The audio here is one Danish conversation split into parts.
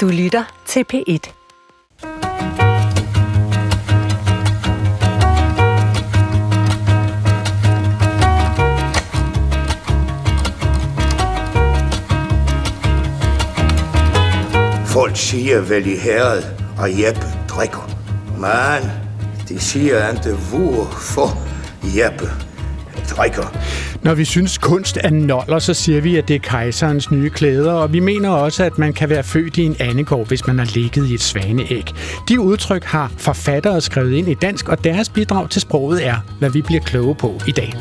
Du lytter til P1. Folk siger vel i herred, og Jeppe drikker. Men de siger ikke hvorfor Jeppe drikker. Når vi synes kunst er noller, så siger vi, at det er kejserens nye klæder, og vi mener også, at man kan være født i en andegård, hvis man har ligget i et svaneæg. De udtryk har forfattere skrevet ind i dansk, og deres bidrag til sproget er, hvad vi bliver kloge på i dag.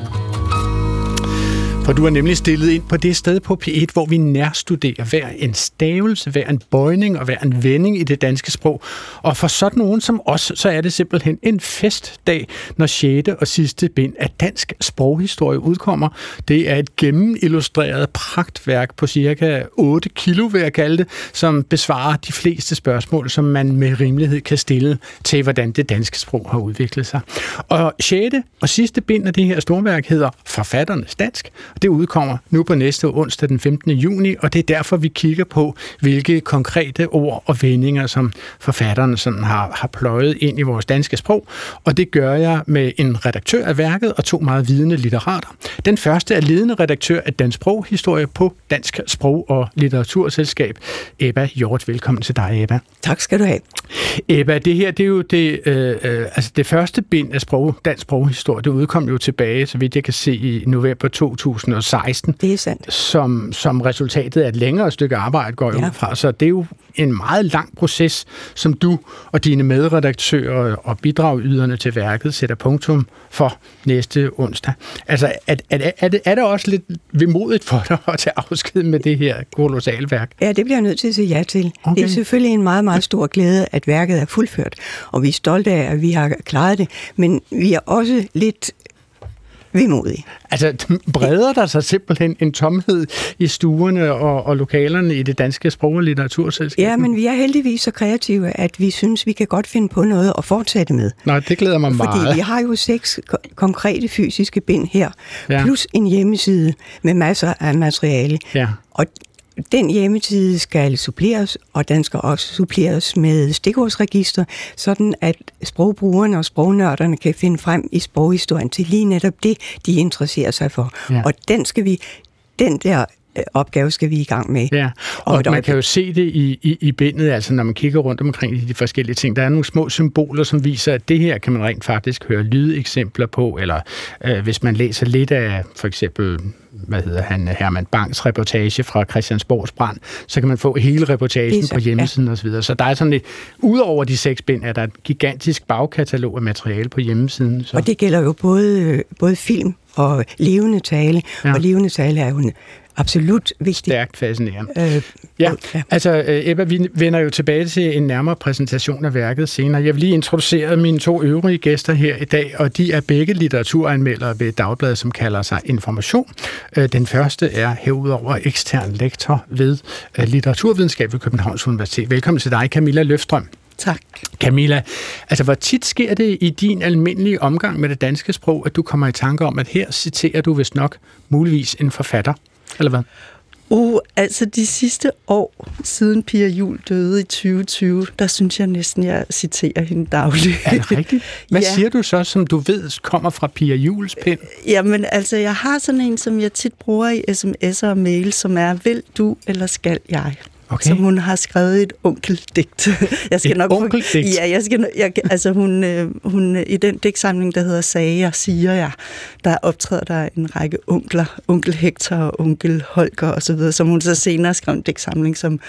For du er nemlig stillet ind på det sted på P1, hvor vi nærstuderer hver en stavelse, hver en bøjning og hver en vending i det danske sprog. Og for sådan nogen som os, så er det simpelthen en festdag, når 6. og sidste bind af dansk sproghistorie udkommer. Det er et gennemillustreret pragtværk på cirka 8 kilo, vil jeg kalde det, som besvarer de fleste spørgsmål, som man med rimelighed kan stille til, hvordan det danske sprog har udviklet sig. Og 6. og sidste bind af det her storværk hedder Forfatternes Dansk, det udkommer nu på næste onsdag den 15. juni, og det er derfor, vi kigger på, hvilke konkrete ord og vendinger, som forfatterne sådan har, har pløjet ind i vores danske sprog. Og det gør jeg med en redaktør af værket og to meget vidende litterater. Den første er ledende redaktør af Dansk Sproghistorie på Dansk Sprog- og Litteraturselskab, Ebba Hjort. Velkommen til dig, Ebba. Tak skal du have. Ebba, det her det er jo det, øh, øh, altså det første bind af sprog, dansk sproghistorie. Det udkom jo tilbage, så vidt jeg kan se, i november 2000 2016. Det er sandt. Som, som resultatet af et længere stykke arbejde går ja. fra. Så det er jo en meget lang proces, som du og dine medredaktører og bidragyderne til værket sætter punktum for næste onsdag. Altså, er, er, er, det, er det også lidt vemodigt for dig at tage afsked med det her kolossale værk? Ja, det bliver jeg nødt til at sige ja til. Okay. Det er selvfølgelig en meget, meget stor glæde, at værket er fuldført, og vi er stolte af, at vi har klaret det, men vi er også lidt vemodige. Altså, breder der sig simpelthen en tomhed i stuerne og, og lokalerne i det danske sprog- og litteraturselskab? Ja, men vi er heldigvis så kreative, at vi synes, vi kan godt finde på noget at fortsætte med. Nej, det glæder mig meget. Fordi vi har jo seks konkrete fysiske bind her, ja. plus en hjemmeside med masser af materiale. Ja. Og den hjemmeside skal suppleres, og den skal også suppleres med stikordsregister, sådan at sprogbrugerne og sprognørderne kan finde frem i sproghistorien til lige netop det, de interesserer sig for. Ja. Og den skal vi, den der opgave skal vi i gang med. Ja, og, og man kan jo se det i, i, i bindet, altså når man kigger rundt omkring i de forskellige ting. Der er nogle små symboler, som viser, at det her kan man rent faktisk høre lydeksempler på, eller øh, hvis man læser lidt af for eksempel hvad hedder han, Herman Bangs reportage fra Christiansborgs brand, så kan man få hele reportagen så, på hjemmesiden ja. osv. Så der er sådan et, udover de seks bind, er der et gigantisk bagkatalog af materiale på hjemmesiden. Så. Og det gælder jo både, både film og levende tale, ja. og levende tale er jo en absolut vigtig. Stærkt fascinerende. Øh, ja, ja, altså øh, Ebba, vi vender jo tilbage til en nærmere præsentation af værket senere. Jeg vil lige introducere mine to øvrige gæster her i dag, og de er begge litteraturanmeldere ved Dagbladet, som kalder sig Information. Øh, den første er herudover ekstern lektor ved øh, litteraturvidenskab ved Københavns Universitet. Velkommen til dig, Camilla Løfstrøm. Tak. Camilla, altså hvor tit sker det i din almindelige omgang med det danske sprog, at du kommer i tanke om, at her citerer du vist nok muligvis en forfatter? eller hvad? Uh, altså de sidste år, siden Pia Jul døde i 2020, der synes jeg næsten, jeg citerer hende dagligt. Er det rigtigt? Hvad ja. siger du så, som du ved kommer fra Pia Jules pind? Jamen altså, jeg har sådan en, som jeg tit bruger i sms'er og mail, som er, vil du eller skal jeg? Okay. som hun har skrevet et onkeldigt. Jeg skal et nok onkeldigt? Ja, jeg skal, jeg, altså hun, øh, hun, i den digtsamling, der hedder Sager, siger jeg, der optræder der en række onkler, onkel Hector og onkel Holger osv., som hun så senere skrev en digtsamling, som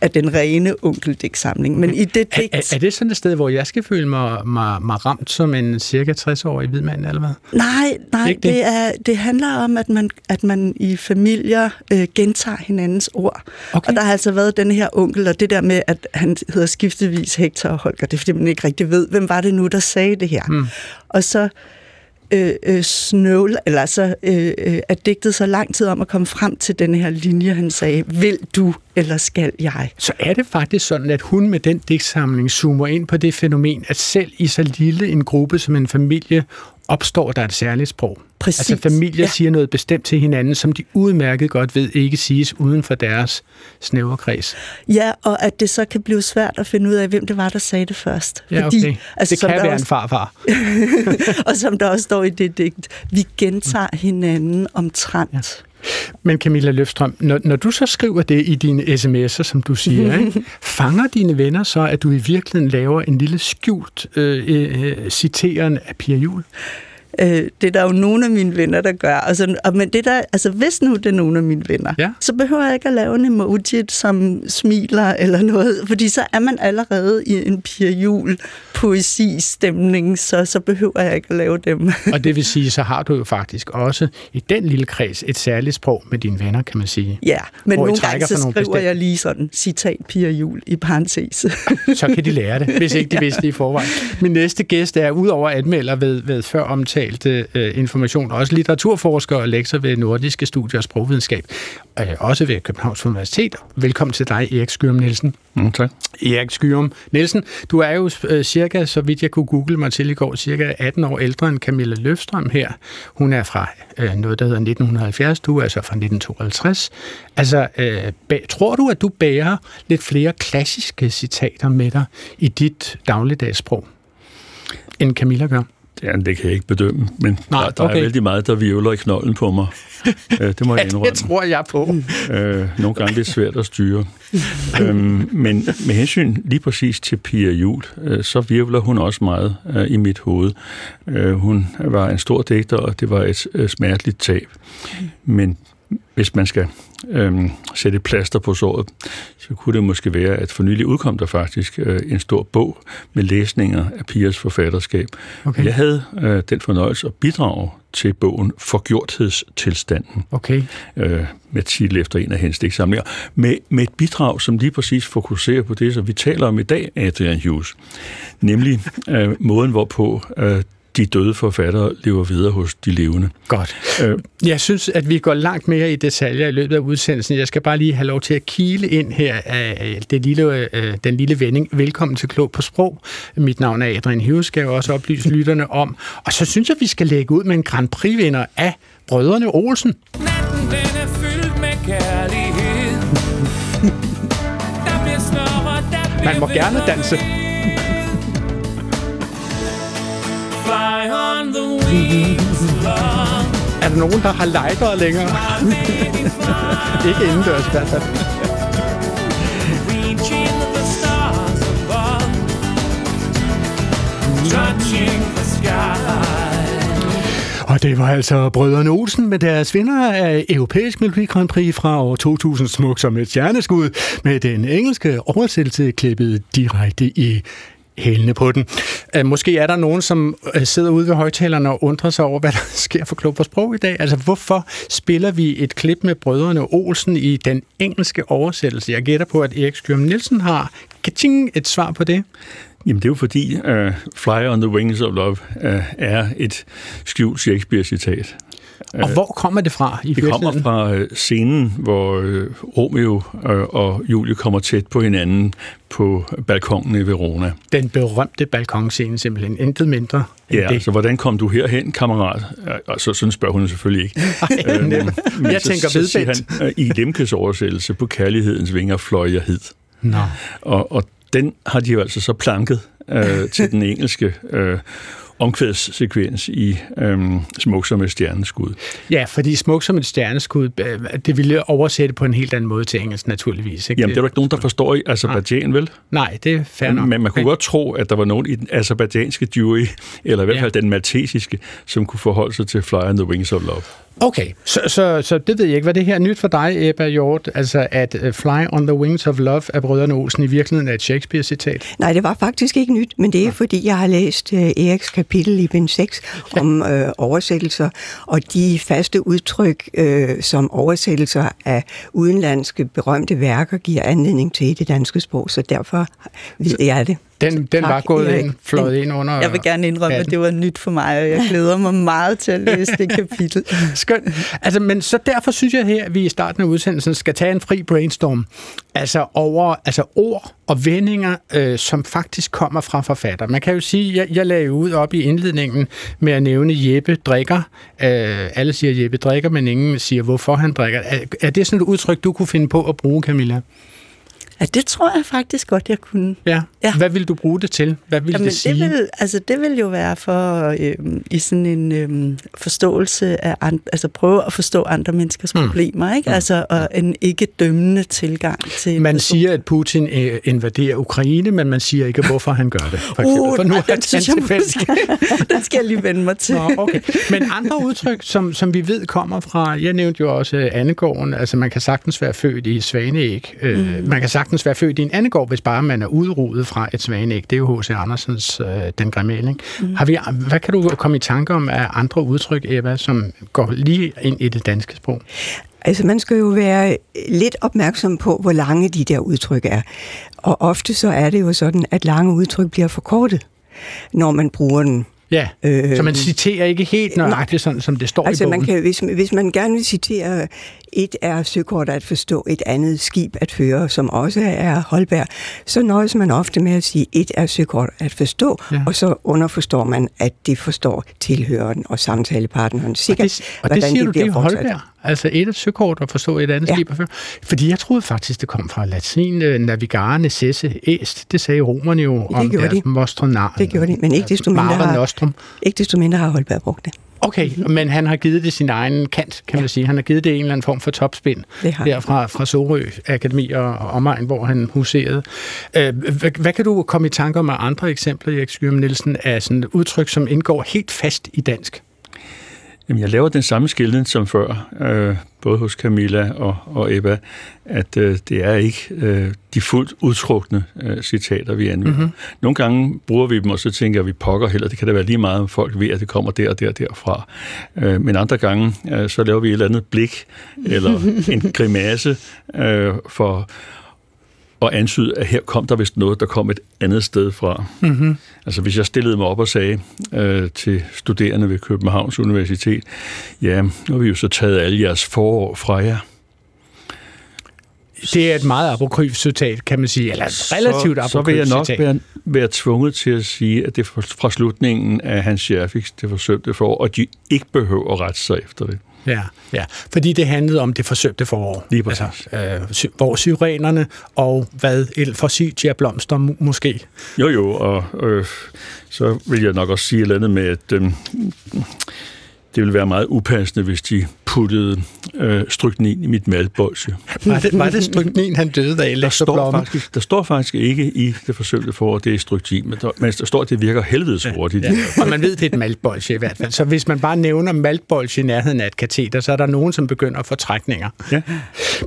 af den rene onkeldæksamling. Men i det digt... Er, er, er det sådan et sted, hvor jeg skal føle mig, mig, mig ramt som en cirka 60-årig hvid mand, eller hvad? Nej, nej det? Det, er, det handler om, at man, at man i familier øh, gentager hinandens ord. Okay. Og der har altså været den her onkel, og det der med, at han hedder skiftevis Hector og Holger, det er fordi, man ikke rigtig ved, hvem var det nu, der sagde det her. Hmm. Og så øh, øh, snøvl, eller så øh, øh, er digtet så lang tid om at komme frem til den her linje, han sagde, vil du, eller skal jeg? Så er det faktisk sådan, at hun med den digtsamling zoomer ind på det fænomen, at selv i så lille en gruppe som en familie opstår der et særligt sprog. Præcis. Altså familier ja. siger noget bestemt til hinanden, som de udmærket godt ved ikke siges uden for deres snævre kreds. Ja, og at det så kan blive svært at finde ud af, hvem det var, der sagde det først. Ja, Fordi, okay. altså, det kan være også... en farfar. og som der også står i det digt, vi gentager hinanden omtrent. Ja. Men Camilla Løfstrøm, når, når du så skriver det i dine sms'er, som du siger, ikke, fanger dine venner så, at du i virkeligheden laver en lille skjult øh, øh, citeren af Pia Jul? Øh, det er der jo nogle af mine venner, der gør. Altså, og, men det der, altså, hvis nu det er nogle af mine venner, ja. så behøver jeg ikke at lave en emoji, som smiler eller noget, fordi så er man allerede i en Pia Jul poesi-stemning, så, så behøver jeg ikke at lave dem. og det vil sige, så har du jo faktisk også i den lille kreds et særligt sprog med dine venner, kan man sige. Ja, men nogle gange så skriver bestemt... jeg lige sådan, citat Pia Jul i parentes. så kan de lære det, hvis ikke de vidste det i forvejen. Min næste gæst er, udover anmelder ved, ved før omtalte uh, information, også litteraturforsker og lektor ved Nordiske Studier og Sprogvidenskab, uh, også ved Københavns Universitet. Velkommen til dig, Erik Skyrum Nielsen. Mm, tak. Erik Skyrum Nielsen, du er jo uh, cirka, så vidt jeg kunne google mig til i går, cirka 18 år ældre end Camilla Løfstrøm her. Hun er fra uh, noget, der hedder 1970, du er altså fra 1952. Altså, uh, tror du, at du bærer lidt flere klassiske citater med dig i dit dagligdagssprog, end Camilla gør? Ja, det kan jeg ikke bedømme, men Nej, der, der okay. er vældig meget, der virvler i knollen på mig. Øh, det må jeg indrømme. det tror jeg på. Øh, nogle gange det er svært at styre. øhm, men med hensyn lige præcis til Pia Jul, øh, så virvler hun også meget øh, i mit hoved. Øh, hun var en stor digter, og det var et øh, smerteligt tab. Men hvis man skal øhm, sætte plaster på såret, så kunne det måske være, at for nylig udkom der faktisk øh, en stor bog med læsninger af Pias forfatterskab. Okay. Jeg havde øh, den fornøjelse at bidrage til bogen Forgjorthedstilstanden. Okay. Øh, med titel efter en af hendes digtsamlinger. Med, med et bidrag, som lige præcis fokuserer på det, som vi taler om i dag, Adrian Hughes. Nemlig øh, måden, hvorpå øh, de døde forfattere lever videre hos de levende. Godt. Øh. Jeg synes, at vi går langt mere i detaljer i løbet af udsendelsen. Jeg skal bare lige have lov til at kile ind her af det lille, øh, den lille vending. Velkommen til Klog på Sprog. Mit navn er Adrian Hughes, skal jeg også oplyse lytterne om. Og så synes jeg, vi skal lægge ud med en Grand Prix-vinder af Brødrene Olsen. Natten, den er fyldt med kærlighed. der bliver snørre, der bliver Man må gerne danse. Er der nogen, der har lighter længere? Ikke indendørs i hvert fald. Og det var altså Brødrene Olsen med deres vinder af Europæisk Melodi Grand Prix fra år 2000 smuk som et stjerneskud med den engelske oversættelse klippet direkte i hælene på den. Øh, måske er der nogen, som øh, sidder ude ved højtalerne og undrer sig over, hvad der sker for Klub og Sprog i dag. Altså, hvorfor spiller vi et klip med brødrene Olsen i den engelske oversættelse? Jeg gætter på, at Erik Skjørm Nielsen har et svar på det. Jamen det er jo fordi uh, Fly on the Wings of Love uh, er et skjult Shakespeare-citat. Og hvor kommer det fra i Det kommer fra øh, scenen, hvor øh, Romeo øh, og Julie kommer tæt på hinanden på balkongen i Verona. Den berømte balkonscene simpelthen, intet mindre Ja, det. altså hvordan kom du herhen, kammerat? Og så sådan spørger hun selvfølgelig ikke. Ej, øhm, men jeg så, tænker så siger han, i Lemkes oversættelse, på kærlighedens vinger fløj jeg hed. Nå. Og, og den har de jo altså så planket øh, til den engelske øh, omkvædssekvens i øhm, Smuk som et stjerneskud. Ja, fordi Smuk som et stjerneskud, øh, det ville oversætte på en helt anden måde til engelsk naturligvis. Ikke? Jamen, det er der ikke nogen, der forstår i Azerbaijan, vel? Nej, det er fair nok. Men man kunne okay. godt tro, at der var nogen i den azerbaijanske jury, eller i hvert fald ja. den maltesiske, som kunne forholde sig til Fly on the Wings of Love. Okay, så, så, så det ved jeg ikke. Var det her nyt for dig, Ebba Hjort? Altså, at uh, Fly on the Wings of Love af Brødrene Olsen i virkeligheden er et Shakespeare-citat? Nej, det var faktisk ikke nyt, men det er, ja. fordi jeg har læst uh, Eriks kapitel i Ben 6 ja. om uh, oversættelser, og de faste udtryk, uh, som oversættelser af udenlandske berømte værker giver anledning til i det danske sprog, så derfor ved jeg det. Den, den tak, var gået Erik. ind, flået ind under... Jeg vil gerne indrømme, at det var nyt for mig, og jeg glæder mig meget til at læse det kapitel. Skønt. Altså, men så derfor synes jeg her, at vi i starten af udsendelsen skal tage en fri brainstorm. Altså over altså ord og vendinger, øh, som faktisk kommer fra forfatter. Man kan jo sige, jeg, jeg lagde ud op i indledningen med at nævne Jeppe drikker. Øh, alle siger Jeppe drikker, men ingen siger, hvorfor han drikker. Er, er det sådan et udtryk, du kunne finde på at bruge, Camilla? Ja, det tror jeg faktisk godt, jeg kunne. Ja. ja. Hvad vil du bruge det til? Hvad vil Jamen, det sige? Det vil, altså, det vil jo være for øh, i sådan en øh, forståelse af and, altså prøve at forstå andre menneskers mm. problemer, ikke? Mm. Altså og en ikke dømmende tilgang til Man siger, at Putin øh, invaderer Ukraine, men man siger ikke, hvorfor han gør det. For, eksempel. uh, for nu er den, synes jeg måske, den skal jeg lige vende mig til. Nå, okay. Men andre udtryk, som, som vi ved kommer fra, jeg nævnte jo også Annegården, altså man kan sagtens være født i Svaneæg. Øh, mm. Man kan sagtens sagtens være født i en anden gård, hvis bare man er udrudet fra et svaneæg. Det er jo H.C. Andersens øh, Den grimme mm. Har vi, hvad kan du komme i tanke om af andre udtryk, Eva, som går lige ind i det danske sprog? Altså, man skal jo være lidt opmærksom på, hvor lange de der udtryk er. Og ofte så er det jo sådan, at lange udtryk bliver forkortet, når man bruger den. Ja, øh, så man citerer ikke helt nøjagtigt, sådan som det står altså i bogen. Man kan, hvis, hvis man gerne vil citere, et er søkort at forstå, et andet skib at føre, som også er Holberg, så nøjes man ofte med at sige, et er søkort at forstå, ja. og så underforstår man, at det forstår tilhøren og samtalepartneren sikkert, og det, og det siger det du, det er Holberg? Altså et er søkort at forstå, et andet ja. skib. Fordi jeg troede faktisk, det kom fra latin, uh, navigare necesse est. Det sagde romerne jo det om deres de. mostronal. Det gjorde de, men ikke desto mindre, har, ikke desto mindre har Holberg brugt det. Okay, men han har givet det sin egen kant, kan ja. man sige. Han har givet det en eller anden form for topspin der fra, Sorø Akademi og, og omegn, hvor han huserede. Øh, hvad, hvad kan du komme i tanke om af andre eksempler, Erik Skyrum Nielsen, af sådan udtryk, som indgår helt fast i dansk? Jamen, jeg laver den samme skildring som før, øh, både hos Camilla og, og Eva, at øh, det er ikke øh, de fuldt udtrukne øh, citater, vi anvender. Mm-hmm. Nogle gange bruger vi dem, og så tænker vi pokker heller, det kan da være lige meget, om folk ved, at det kommer der og der og derfra. Øh, men andre gange, øh, så laver vi et eller andet blik, eller en grimasse øh, for og antyde, at her kom der vist noget, der kom et andet sted fra. Mm-hmm. Altså hvis jeg stillede mig op og sagde øh, til studerende ved Københavns Universitet, ja, nu har vi jo så taget alle jeres forår fra jer. Det er et meget apokryf citat, kan man sige, eller et relativt apokryf Så vil jeg nok være, være tvunget til at sige, at det er fra slutningen af hans Scherfix, det forsømte for, og de ikke behøver at rette sig efter det. Ja, ja, fordi det handlede om det forsømte forår. Lige præcis. Altså, øh, hvor syrenerne og hvad forsytia blomster måske. Jo, jo, og øh, så vil jeg nok også sige et eller andet med, at øh, det ville være meget upassende, hvis de puttede øh, stryknin i mit malbolse. Var det, var det stryknin, han døde af? Der står, faktisk, der står faktisk ikke i det forsøgte for, at det er stryknin, men der, men der står, at det virker helvedes hurtigt. Ja, ja. Og man ved, det er et maltbolse i hvert fald. Så hvis man bare nævner maltbolse i nærheden af et kateter, så er der nogen, som begynder at få trækninger. Ja.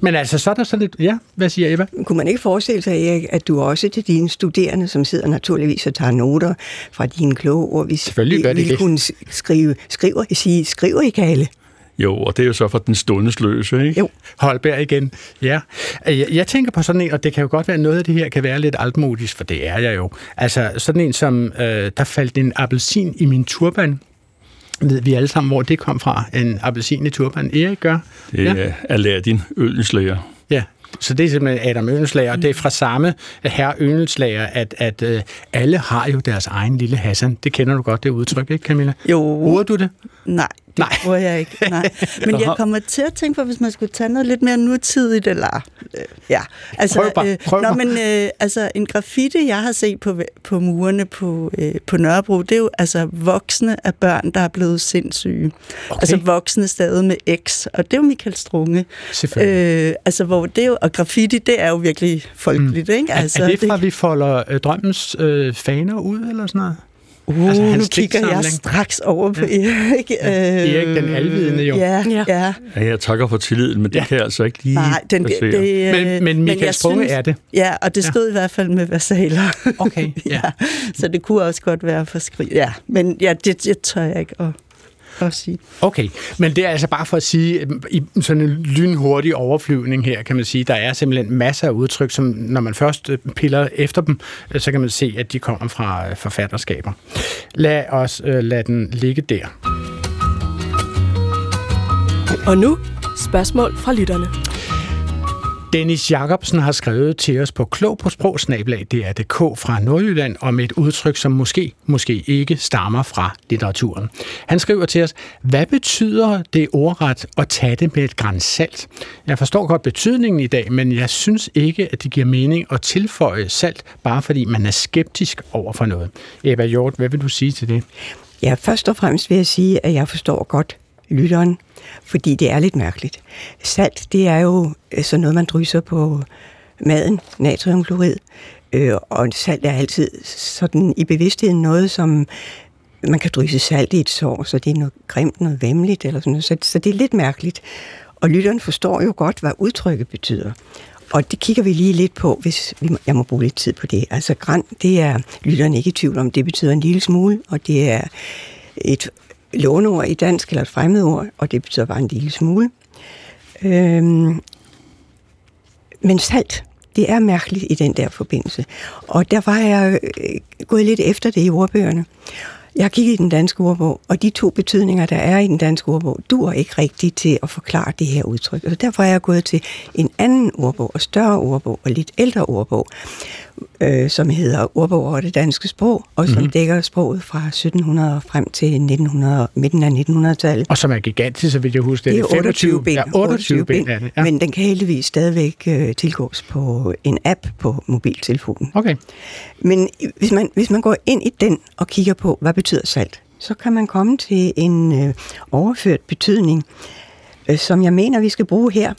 Men altså, så er der sådan lidt... Ja, hvad siger Eva? Kunne man ikke forestille sig, Erik, at du også til dine studerende, som sidder naturligvis og tager noter fra dine kloge ord, hvis Selvfølgelig gør de vil kunne skrive, skriver, sige, skriver I Kalle? Jo, og det er jo så for den stundesløse, ikke? Jo. Holberg igen. Ja. Jeg, jeg tænker på sådan en, og det kan jo godt være, noget af det her kan være lidt altmodisk, for det er jeg jo. Altså sådan en som, øh, der faldt en appelsin i min turban. Ved vi alle sammen, hvor det kom fra? En appelsin i turban. Erik gør? Det er ja. Aladdin, ølenslæger. Ja, så det er simpelthen Adam Ønslager, og det er fra samme herre Ønslager, at, at uh, alle har jo deres egen lille Hassan. Det kender du godt, det udtryk, ikke Camilla? Jo. Bruger du det? Nej, det Nej. bruger jeg ikke. Nej. Men jeg kommer til at tænke på, hvis man skulle tage noget lidt mere nutidigt, eller... Øh, ja, altså... Prøv bare, prøv øh, nå, men øh, altså, en graffiti, jeg har set på, på murene på, øh, på Nørrebro, det er jo altså voksne af børn, der er blevet sindssyge. Okay. Altså voksne stadig med X, og det er jo Michael Strunge. Øh, altså, hvor det er jo, og graffiti, det er jo virkelig folkeligt, mm. ikke? Altså, er, er det fra, det, vi folder øh, drømmens øh, faner ud, eller sådan noget? Uh, altså, nu kigger jeg straks over på ja. Erik. Øh, Erik den alvidende jo. Ja, ja. ja. ja jeg takker for tilliden, men det ja. kan jeg altså ikke lige Nej, den, det, det, men, men Michael men Strunge synes, er det. Ja, og det stod ja. i hvert fald med versaler. Okay, ja. ja. Så det kunne også godt være for skrig. Ja, men ja, det, det tør jeg ikke at at sige. Okay, men det er altså bare for at sige, i sådan en lynhurtig overflyvning her, kan man sige, der er simpelthen masser af udtryk, som når man først øh, piller efter dem, øh, så kan man se, at de kommer fra øh, forfatterskaber. Lad os uh, lade den ligge der. Og nu spørgsmål fra lytterne. Dennis Jacobsen har skrevet til os på klog på sprog, det er det K fra Nordjylland, om et udtryk, som måske, måske ikke stammer fra litteraturen. Han skriver til os, hvad betyder det ordret at tage det med et græns salt? Jeg forstår godt betydningen i dag, men jeg synes ikke, at det giver mening at tilføje salt, bare fordi man er skeptisk over for noget. Eva Hjort, hvad vil du sige til det? Ja, først og fremmest vil jeg sige, at jeg forstår godt lytteren, fordi det er lidt mærkeligt. Salt, det er jo øh, sådan noget, man drysser på maden, natriumklorid, øh, og salt er altid sådan i bevidstheden noget, som man kan drysse salt i et sår, så det er noget grimt, noget vemmeligt, eller sådan noget. Så, så det er lidt mærkeligt. Og lytteren forstår jo godt, hvad udtrykket betyder. Og det kigger vi lige lidt på, hvis vi, jeg må bruge lidt tid på det. Altså græn, det er lytteren ikke i tvivl om, det betyder en lille smule, og det er et låneord i dansk, eller et fremmedord, og det betyder bare en lille smule. Øhm, men salt, det er mærkeligt i den der forbindelse. Og derfor var jeg øh, gået lidt efter det i ordbøgerne. Jeg har kigget i den danske ordbog, og de to betydninger, der er i den danske ordbog, duer ikke rigtigt til at forklare det her udtryk. Så derfor er jeg gået til en anden ordbog, og større ordbog, og lidt ældre ordbog, øh, som hedder Ordbog over det danske sprog, og som mm-hmm. dækker sproget fra 1700 frem til 1900, midten af 1900-tallet. Og som er gigantisk, så vil jeg huske. Det er 28 bind. Ja, 28 bind er det. Ja. Men den kan heldigvis stadigvæk øh, tilgås på en app på mobiltelefonen. Okay. Men hvis man, hvis man går ind i den og kigger på, hvad betyder salt, så kan man komme til en øh, overført betydning, øh, som jeg mener, vi skal bruge her.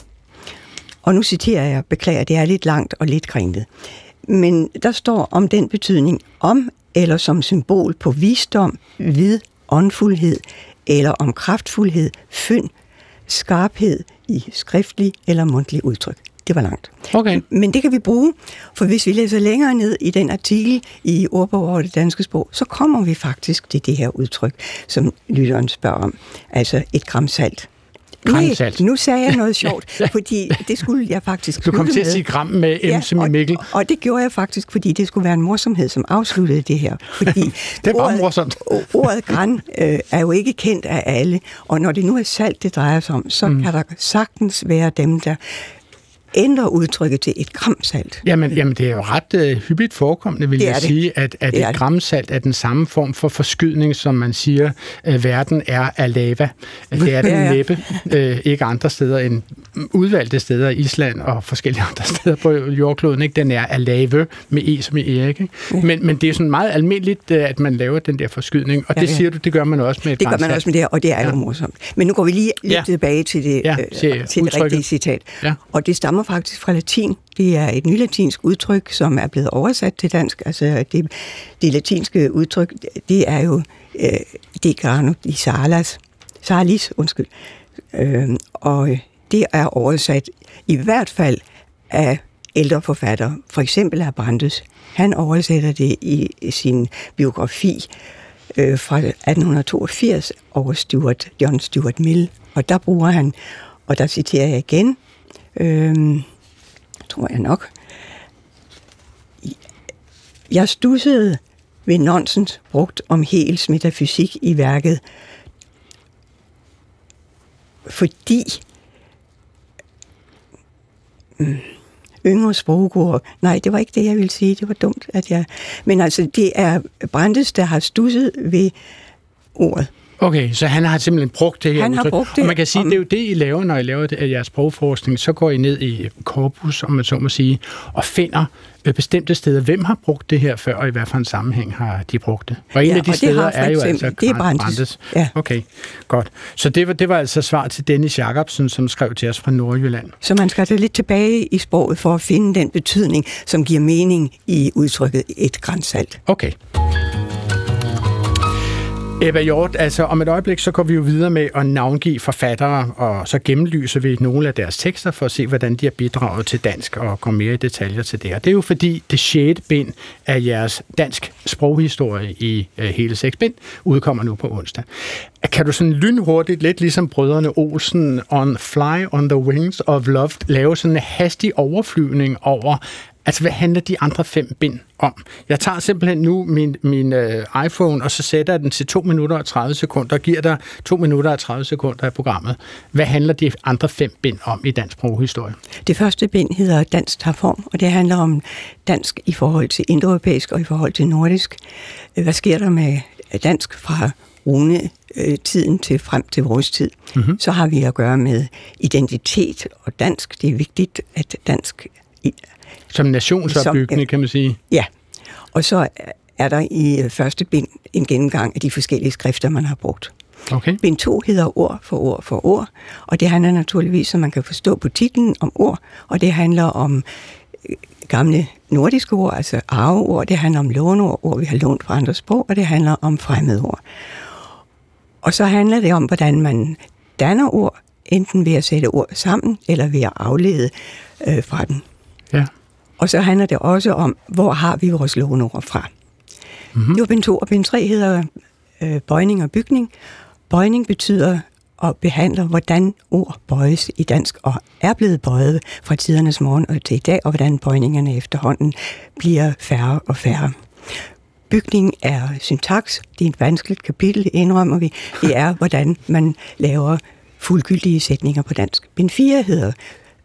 Og nu citerer jeg, beklager, det er lidt langt og lidt kringlet. Men der står om den betydning om eller som symbol på visdom, vid, åndfuldhed eller om kraftfuldhed, fynd, skarphed i skriftlig eller mundtlig udtryk. Det var langt. Okay. Men det kan vi bruge, for hvis vi læser længere ned i den artikel i ordbog over det danske sprog, så kommer vi faktisk til det her udtryk, som lytteren spørger om. Altså et gram salt. Nej, nu sagde jeg noget sjovt, fordi det skulle jeg faktisk Du kom til at sige gram med M ja, som i Mikkel. Og, og det gjorde jeg faktisk, fordi det skulle være en morsomhed, som afsluttede det her. Fordi det var ordet, morsomt. ordet græn øh, er jo ikke kendt af alle, og når det nu er salt, det drejer sig om, så mm. kan der sagtens være dem, der ændrer udtrykket til et gramsalt. Jamen, jamen det er jo ret uh, hyppigt forekommende, vil jeg det. sige, at, at et gramsalt er den samme form for forskydning, som man siger, uh, verden er af lava. Det er den ja, ja. næppe, uh, ikke andre steder end udvalgte steder, Island og forskellige andre steder på jordkloden. Ikke? Den er af lave med E som i Erik. Ikke? Ja. Men, men det er sådan meget almindeligt, at man laver den der forskydning, og ja, det ja. siger du, det gør man også med et Det gør man også med det her, og det er ja. jo morsomt. Men nu går vi lige lidt ja. tilbage til det, ja, til, til det rigtige citat. Ja. Og det stammer faktisk fra latin. Det er et nylatinsk udtryk, som er blevet oversat til dansk. Altså det, det latinske udtryk, det er jo øh, de grano di salas, salis, undskyld. Øh, og det er oversat i hvert fald af ældre forfattere. For eksempel er Brandes. Han oversætter det i sin biografi øh, fra 1882 over Stuart, John Stuart Mill. Og der bruger han, og der citerer jeg igen, øh, tror jeg nok. Jeg stussede ved nonsens brugt om Hegels metafysik i værket, fordi mm, yngre sprogord. Nej, det var ikke det, jeg ville sige. Det var dumt, at jeg... Men altså, det er Brandes, der har stusset ved ordet. Okay, så han har simpelthen brugt det her Han har brugt det. Og man kan sige, om... det er jo det, I laver, når I laver det jeres sprogforskning. Så går I ned i korpus, om man så må sige, og finder bestemte steder. Hvem har brugt det her før, og i hvad for en sammenhæng har de brugt det? Og en ja, af de steder er jo altså det er Brandes. Brandes. Ja. Okay, godt. Så det var, det var altså svar til Dennis Jacobsen, som skrev til os fra Nordjylland. Så man skal lidt tilbage i sproget for at finde den betydning, som giver mening i udtrykket et grænsalt. Okay. Ebba Hjort, altså om et øjeblik, så går vi jo videre med at navngive forfattere, og så gennemlyser vi nogle af deres tekster for at se, hvordan de har bidraget til dansk og komme mere i detaljer til det. Og det er jo fordi det sjette bind af jeres dansk sproghistorie i øh, hele seks bind udkommer nu på onsdag. Kan du sådan lynhurtigt, lidt ligesom brødrene Olsen on Fly on the Wings of Love, lave sådan en hastig overflyvning over, Altså, hvad handler de andre fem bind om? Jeg tager simpelthen nu min, min uh, iPhone, og så sætter jeg den til 2 minutter og 30 sekunder, og giver dig 2 minutter og 30 sekunder af programmet. Hvad handler de andre fem bind om i dansk sproghistorie? Det første bind hedder Dansk tager form, og det handler om dansk i forhold til indoeuropæisk og i forhold til nordisk. Hvad sker der med dansk fra rune tiden til frem til vores tid, mm-hmm. så har vi at gøre med identitet og dansk. Det er vigtigt, at dansk som nationsopbyggende, kan man sige. Ja, og så er der i øh, første bind en gennemgang af de forskellige skrifter, man har brugt. Okay. Bind 2 hedder ord for ord for ord, og det handler naturligvis, som man kan forstå på titlen, om ord, og det handler om øh, gamle nordiske ord, altså arveord, det handler om låneord, ord vi har lånt fra andre sprog, og det handler om fremmedord. Og så handler det om, hvordan man danner ord, enten ved at sætte ord sammen, eller ved at aflede øh, fra den. Ja. Og så handler det også om, hvor har vi vores låneord fra. Mm-hmm. Var bind 2, og bind 3 hedder øh, bøjning og bygning. Bøjning betyder at behandle, hvordan ord bøjes i dansk, og er blevet bøjet fra tidernes morgen og til i dag, og hvordan bøjningerne efterhånden bliver færre og færre. Bygning er syntaks. Det er et vanskeligt kapitel, indrømmer vi. Det er, hvordan man laver fuldgyldige sætninger på dansk. Bind 4 hedder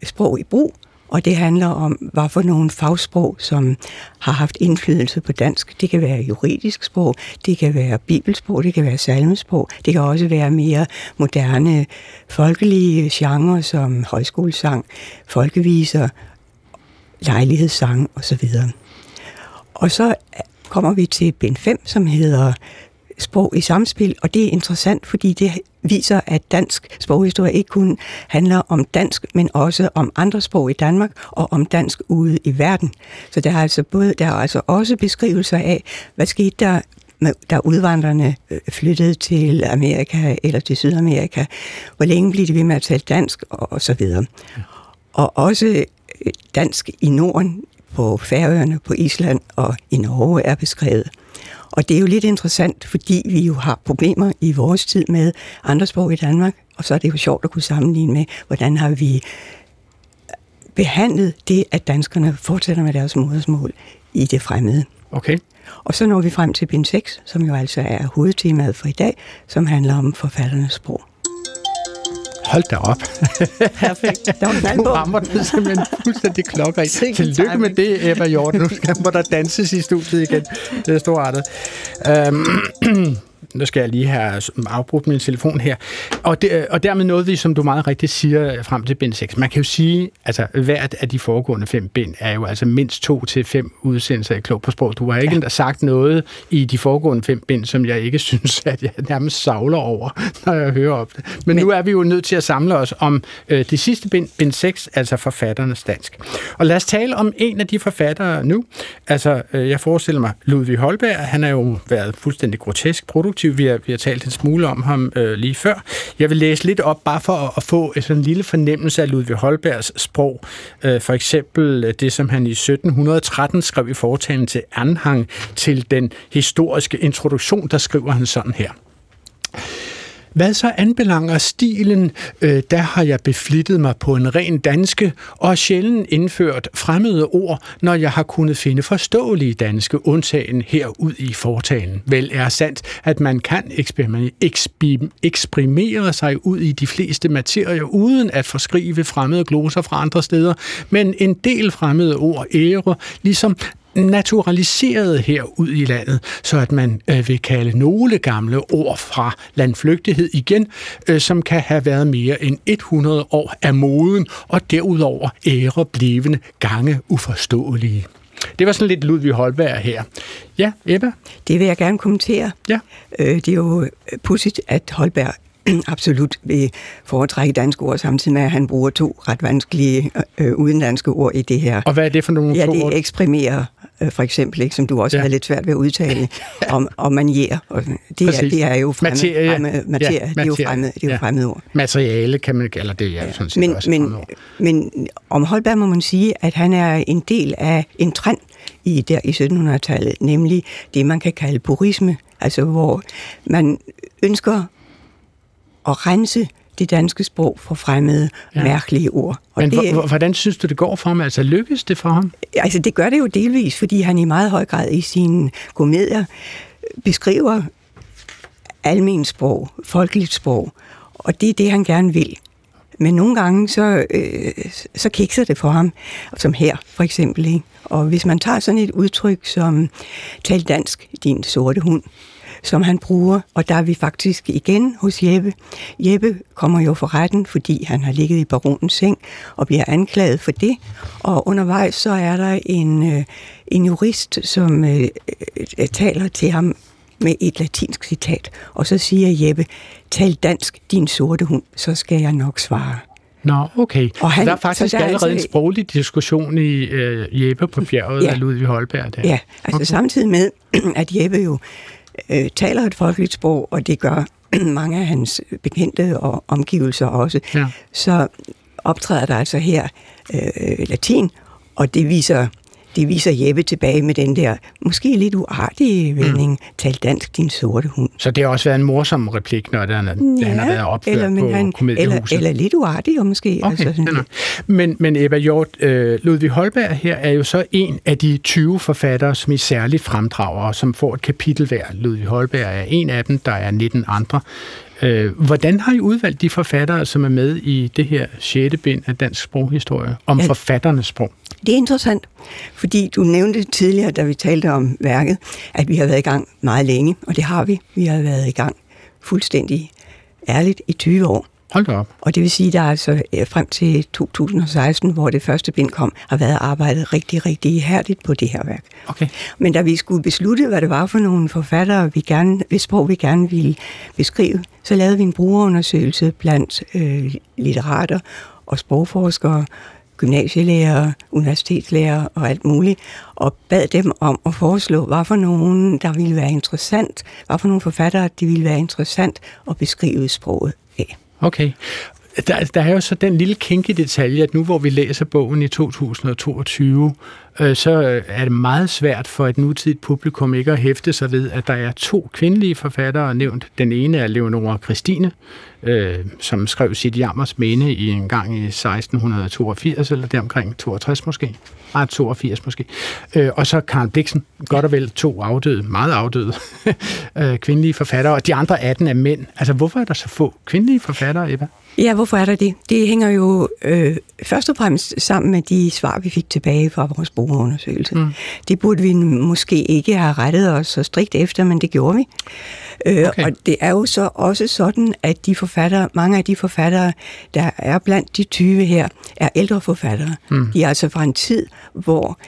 sprog i brug, og det handler om, hvad for nogle fagsprog, som har haft indflydelse på dansk. Det kan være juridisk sprog, det kan være bibelsprog, det kan være salmesprog, det kan også være mere moderne folkelige genrer som højskolesang, folkeviser, lejlighedssang osv. Og så kommer vi til bind 5, som hedder sprog i samspil, og det er interessant, fordi det viser, at dansk sproghistorie ikke kun handler om dansk, men også om andre sprog i Danmark og om dansk ude i verden. Så der er altså, både, der er altså også beskrivelser af, hvad skete der da udvandrerne øh, flyttede til Amerika eller til Sydamerika. Hvor længe blev de ved med at tale dansk og, og så videre. Og også øh, dansk i Norden, på Færøerne, på Island og i Norge er beskrevet. Og det er jo lidt interessant, fordi vi jo har problemer i vores tid med andre sprog i Danmark, og så er det jo sjovt at kunne sammenligne med, hvordan har vi behandlet det, at danskerne fortsætter med deres modersmål i det fremmede. Okay. Og så når vi frem til bind 6, som jo altså er hovedtemaet for i dag, som handler om forfatternes sprog. Hold da op. Perfekt. Der var du rammer den simpelthen fuldstændig klokker i. Tillykke med det, Ebba Hjort. Nu skal må der danses i studiet igen. Det er storartet. Um, nu skal jeg lige have afbrudt min telefon her. Og, det, og dermed noget vi, som du meget rigtigt siger, frem til bind 6. Man kan jo sige, altså hvert af de foregående fem bind er jo altså mindst to til fem udsendelser i Klog på Sprog. Du har ikke ja. sagt noget i de foregående fem bind, som jeg ikke synes, at jeg nærmest savler over, når jeg hører op det. Men, Men nu er vi jo nødt til at samle os om øh, det sidste bind, bind 6, altså forfatternes dansk. Og lad os tale om en af de forfattere nu. Altså, øh, jeg forestiller mig Ludvig Holberg, han har jo været fuldstændig grotesk produktiv aktiv. Vi har, vi har talt en smule om ham øh, lige før. Jeg vil læse lidt op, bare for at, at få sådan en lille fornemmelse af Ludvig Holbergs sprog. Øh, for eksempel øh, det, som han i 1713 skrev i foretagen til anhang til den historiske introduktion, der skriver han sådan her. Hvad så anbelanger stilen, øh, der har jeg beflittet mig på en ren danske, og sjældent indført fremmede ord, når jeg har kunnet finde forståelige danske undtagen herud i fortalen. Vel er sandt, at man kan eksprimere sig ud i de fleste materier, uden at forskrive fremmede gloser fra andre steder, men en del fremmede ord ære, ligesom naturaliseret her ud i landet, så at man øh, vil kalde nogle gamle ord fra landflygtighed igen, øh, som kan have været mere end 100 år af moden, og derudover ære blevende gange uforståelige. Det var sådan lidt Ludvig Holberg her. Ja, Ebba? Det vil jeg gerne kommentere. Ja. Øh, det er jo pudsigt, at Holberg absolut vil foretrække danske ord, samtidig med, at han bruger to ret vanskelige øh, udenlandske ord i det her. Og hvad er det for nogle Ja, det eksprimerer øh, for eksempel, ikke, som du også ja. havde lidt svært ved at udtale, om, om manier. Og det, er, det er jo fremmed, materie, fremme, materie, ja, det er jo fremmed, det er jo ja. fremmede ord. Materiale kan man, eller det er ja. sådan set men, også men, men om Holberg må man sige, at han er en del af en trend i, der i 1700-tallet, nemlig det, man kan kalde purisme, altså hvor man ønsker at rense det danske sprog for fremmede, ja. mærkelige ord. Og Men det, hvordan synes du, det går for ham? Altså lykkes det for ham? Altså det gør det jo delvis, fordi han i meget høj grad i sine komedier beskriver almen sprog, folkeligt sprog, og det er det, han gerne vil. Men nogle gange, så, øh, så kikser det for ham, som her for eksempel. Ikke? Og hvis man tager sådan et udtryk som, tal dansk, din sorte hund, som han bruger, og der er vi faktisk igen hos Jeppe. Jeppe kommer jo for retten, fordi han har ligget i baronens seng og bliver anklaget for det, og undervejs så er der en, øh, en jurist, som øh, øh, taler til ham med et latinsk citat, og så siger Jeppe, tal dansk, din sorte hund, så skal jeg nok svare. Nå, okay. Og han, så der er faktisk der er allerede altså, en sproglig diskussion i uh, Jeppe på bjerget ja, af Ludvig Holberg. Der. Ja, altså okay. samtidig med, at Jeppe jo øh, taler et folkeligt sprog, og det gør mange af hans bekendte og omgivelser også, ja. så optræder der altså her øh, latin, og det viser det viser Jeppe tilbage med den der måske lidt uartige vending, mm. tal dansk, din sorte hund. Så det har også været en morsom replik, når det, han, ja, han har været opført eller, på han, eller, eller lidt uartig, og måske. Okay, altså, sådan men, men Ebba Hjort, øh, Ludvig Holberg her er jo så en af de 20 forfattere, som i særligt fremdrager, og som får et kapitel hver. Ludvig Holberg er en af dem, der er 19 andre. Øh, hvordan har I udvalgt de forfattere, som er med i det her 6. bind af dansk sproghistorie om ja, forfatternes sprog? Det er interessant, fordi du nævnte tidligere, da vi talte om værket, at vi har været i gang meget længe, og det har vi. Vi har været i gang fuldstændig ærligt i 20 år. Hold da op. Og det vil sige, at der altså frem til 2016, hvor det første bind kom, har været arbejdet rigtig, rigtig ihærdigt på det her værk. Okay. Men da vi skulle beslutte, hvad det var for nogle forfattere, vi gerne, hvis sprog vi gerne ville beskrive, så lavede vi en brugerundersøgelse blandt øh, litterater og sprogforskere, gymnasielærer, universitetslærer og alt muligt, og bad dem om at foreslå, hvad for nogen, der ville være interessant, hvad for nogle forfattere, de ville være interessant at beskrive sproget af. Okay. Der, der er jo så den lille kinke detalje, at nu hvor vi læser bogen i 2022, øh, så øh, er det meget svært for et nutidigt publikum ikke at hæfte sig ved, at der er to kvindelige forfattere nævnt. Den ene er Leonora Christine, øh, som skrev sit jammers mene i en gang i 1682, eller deromkring 62 måske. Nej, 82 måske. Øh, og så Karl Bliksen, godt og vel to afdøde, meget afdøde øh, kvindelige forfattere, og de andre 18 er mænd. Altså, hvorfor er der så få kvindelige forfattere, Eva? Ja, hvorfor er der det? Det hænger jo øh, først og fremmest sammen med de svar, vi fik tilbage fra vores brugerundersøgelse. Mm. Det burde vi måske ikke have rettet os så strikt efter, men det gjorde vi. Øh, okay. Og det er jo så også sådan, at de forfattere, mange af de forfattere, der er blandt de 20 her, er ældre forfattere. Mm. De er altså fra en tid, hvor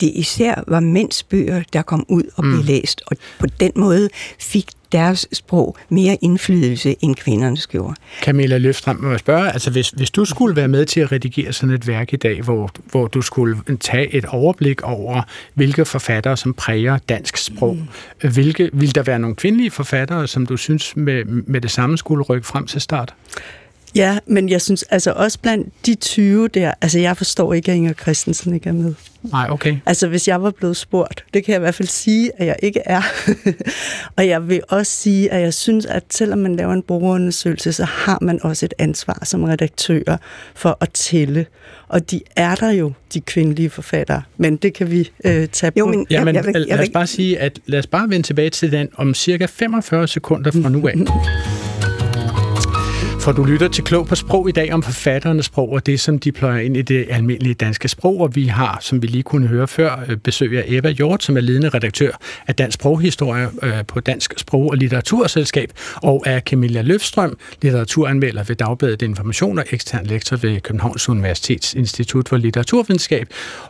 det især var mænds bøger, der kom ud og blev mm. læst, og på den måde fik deres sprog mere indflydelse, end kvindernes gjorde. Camilla Løfstrøm, må jeg spørge, altså hvis, hvis du skulle være med til at redigere sådan et værk i dag, hvor, hvor du skulle tage et overblik over, hvilke forfattere, som præger dansk sprog, mm. hvilke, vil der være nogle kvindelige forfattere, som du synes med, med det samme skulle rykke frem til start? Ja, men jeg synes altså også blandt de 20 der, altså jeg forstår ikke, at Inger Christensen ikke er med. Nej, okay. Altså hvis jeg var blevet spurgt, det kan jeg i hvert fald sige, at jeg ikke er. og jeg vil også sige, at jeg synes, at selvom man laver en brugerundersøgelse, så har man også et ansvar som redaktør for at tælle. Og de er der jo, de kvindelige forfattere. Men det kan vi øh, tage jo, på. Men, ja, men, jeg, jeg, jeg, lad os bare sige, at lad os bare vende tilbage til den om cirka 45 sekunder fra nu af. For du lytter til Klog på Sprog i dag om forfatternes sprog og det, som de pløjer ind i det almindelige danske sprog. Og vi har, som vi lige kunne høre før, øh, besøg af Eva Hjort, som er ledende redaktør af Dansk Sproghistorie øh, på Dansk Sprog- og Litteraturselskab, og af Camilla Løfstrøm, litteraturanmelder ved Dagbladet Information og ekstern lektor ved Københavns Universitets Institut for Litteraturvidenskab,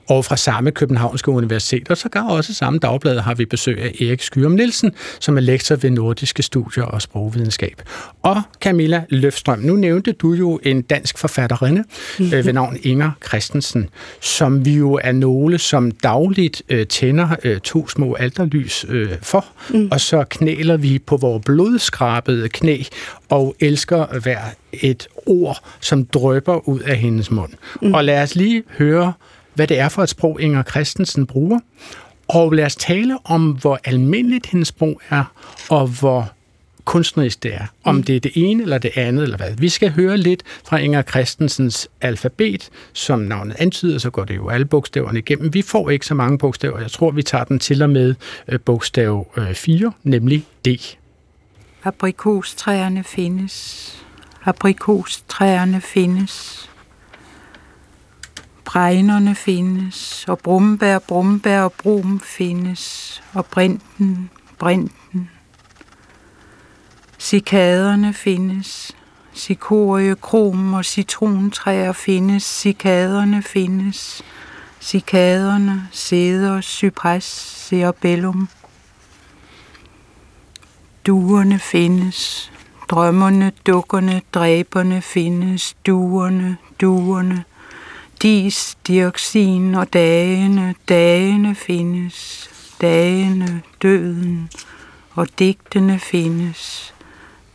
og fra samme Københavnske Universitet, og sågar også samme dagblad har vi besøg af Erik Skyrum Nielsen, som er lektor ved Nordiske Studier og Sprogvidenskab. Og Camilla Løfstrøm Løfstrøm, nu nævnte du jo en dansk forfatterinde mm. øh, ved navn Inger Christensen, som vi jo er nogle, som dagligt øh, tænder øh, to små alterlys øh, for, mm. og så knæler vi på vores blodskrabede knæ og elsker hver et ord, som drøber ud af hendes mund. Mm. Og lad os lige høre, hvad det er for et sprog, Inger Christensen bruger, og lad os tale om, hvor almindeligt hendes sprog er, og hvor kunstnerisk det er. Om mm. det er det ene eller det andet, eller hvad. Vi skal høre lidt fra Inger Christensens alfabet. Som navnet antyder, så går det jo alle bogstaverne igennem. Vi får ikke så mange bogstaver. Jeg tror, vi tager den til og med øh, bogstav 4, øh, nemlig D. Aprikostræerne findes. Aprikostræerne findes. Bregnerne findes, og brumbær, brumbær og brum findes, og brinten, brinten. Cikaderne findes, cikorie, krom og citrontræer findes, cikaderne findes, cikaderne, sæder, cypres, cerebellum. Duerne findes, drømmerne, dukkerne, dræberne findes, duerne, duerne, dis, dioxin og dagene, dagene findes, dagene, døden, og digtene findes,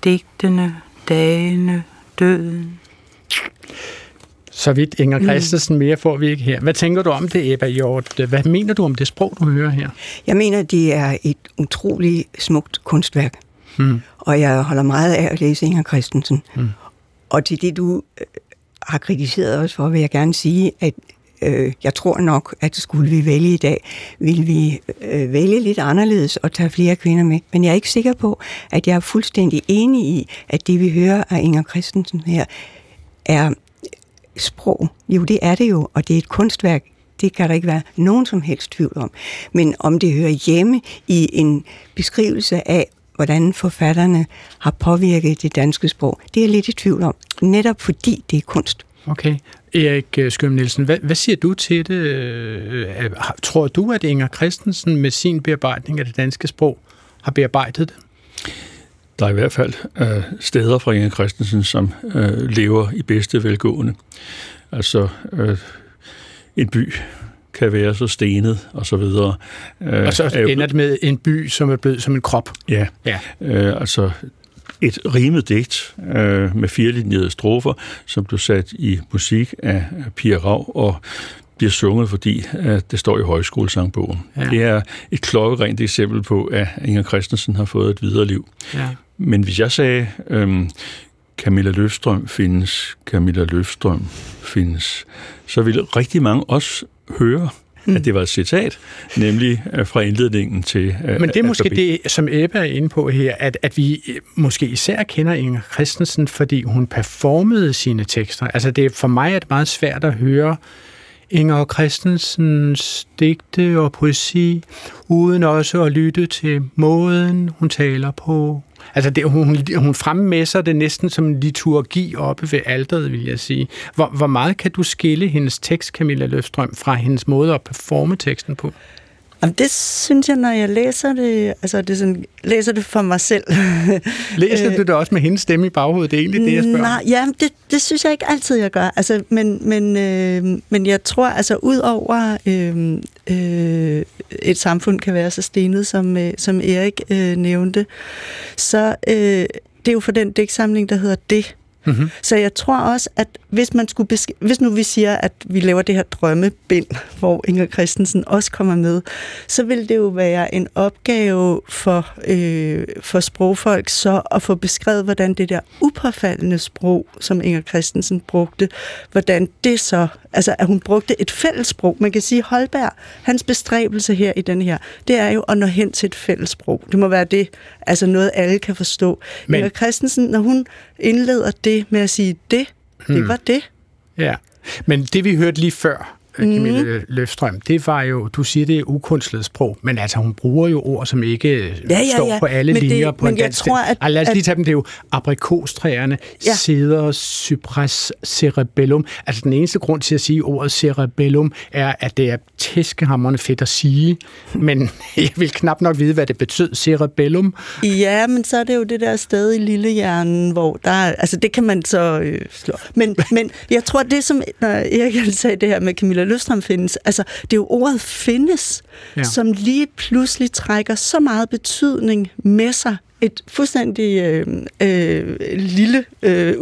digtene, dagene, døden. Så vidt Inger mm. Christensen, mere får vi ikke her. Hvad tænker du om det, Ebba Hjort? Hvad mener du om det sprog, du hører her? Jeg mener, det er et utroligt smukt kunstværk. Mm. Og jeg holder meget af at læse Inger Christensen. Mm. Og til det, du øh, har kritiseret os for, vil jeg gerne sige, at øh, jeg tror nok, at skulle vi vælge i dag, ville vi øh, vælge lidt anderledes og tage flere kvinder med. Men jeg er ikke sikker på, at jeg er fuldstændig enig i, at det vi hører af Inger Christensen her, er sprog. Jo, det er det jo, og det er et kunstværk. Det kan der ikke være nogen som helst tvivl om. Men om det hører hjemme i en beskrivelse af, hvordan forfatterne har påvirket det danske sprog, det er jeg lidt i tvivl om. Netop fordi det er kunst. Okay. Erik øh, Skøm Nielsen, hvad, hvad siger du til det? Øh, tror du, at Inger Christensen med sin bearbejdning af det danske sprog har bearbejdet det? Der er i hvert fald øh, steder fra Inger Christensen, som øh, lever i bedste velgående. Altså øh, en by kan være så stenet og så videre. Øh, og så ender det med en by, som er blevet som en krop. Ja, ja. Øh, altså et rimet digt øh, med firelinjede strofer, som blev sat i musik af Pia Rav, og bliver sunget, fordi at det står i højskolesangbogen. Ja. Det er et klokkerent eksempel på, at Inger Christensen har fået et videre liv. Ja. Men hvis jeg sagde, øhm, Camilla Løfstrøm findes, Camilla Løfstrøm findes, så ville rigtig mange også høre mm. at det var et citat, nemlig øh, fra indledningen til... Uh, Men det er måske det, som Ebbe er inde på her, at, at vi øh, måske især kender Inger Christensen, fordi hun performede sine tekster. Altså det, for mig er det meget svært at høre Inger Christensens digte og poesi, uden også at lytte til måden, hun taler på. Altså det, hun, hun fremmesser det næsten som en liturgi oppe ved alderet, vil jeg sige. Hvor, hvor meget kan du skille hendes tekst, Camilla Løfstrøm, fra hendes måde at performe teksten på? Jamen, det synes jeg, når jeg læser det, altså det sådan, læser det for mig selv. læser du det også med hendes stemme i baghovedet? Det er egentlig det, jeg spørger. Nej, ja, det, det synes jeg ikke altid, jeg gør. Altså, men, men, øh, men jeg tror, altså ud over øh, øh, et samfund kan være så stenet, som, øh, som Erik øh, nævnte, så øh, det er jo for den digtsamling, der hedder Det, Mm-hmm. Så jeg tror også, at hvis man skulle besk- hvis nu vi siger, at vi laver det her drømmebind, hvor Inger Christensen også kommer med, så vil det jo være en opgave for, øh, for sprogfolk så at få beskrevet, hvordan det der upåfaldende sprog, som Inger Christensen brugte, hvordan det så, altså at hun brugte et fælles sprog. Man kan sige, Holberg, hans bestræbelse her i den her, det er jo at nå hen til et fælles sprog. Det må være det, altså noget alle kan forstå. Men Inger Christensen, når hun indleder det med at sige det, det hmm. var det. Ja, men det vi hørte lige før, Camilla mm. Løfstrøm, det var jo, du siger, det er ukunstlet sprog, men altså hun bruger jo ord, som ikke ja, ja, står ja. på alle men linjer det, på men en dansk. Tror, at, lad os lige tage dem, det er jo aprikostræerne, ja. ceder, cypress, cerebellum. Altså den eneste grund til at sige ordet cerebellum er, at det er tæskehammerende fedt at sige, men jeg vil knap nok vide, hvad det betød, cerebellum. Ja, men så er det jo det der sted i lillehjernen, hvor der altså det kan man så øh, slå. Men, men jeg tror, det som, når Erik sagde det her med Camilla Løstrøm findes, altså det er jo ordet findes, ja. som lige pludselig trækker så meget betydning med sig et fuldstændig øh, øh, lille øh,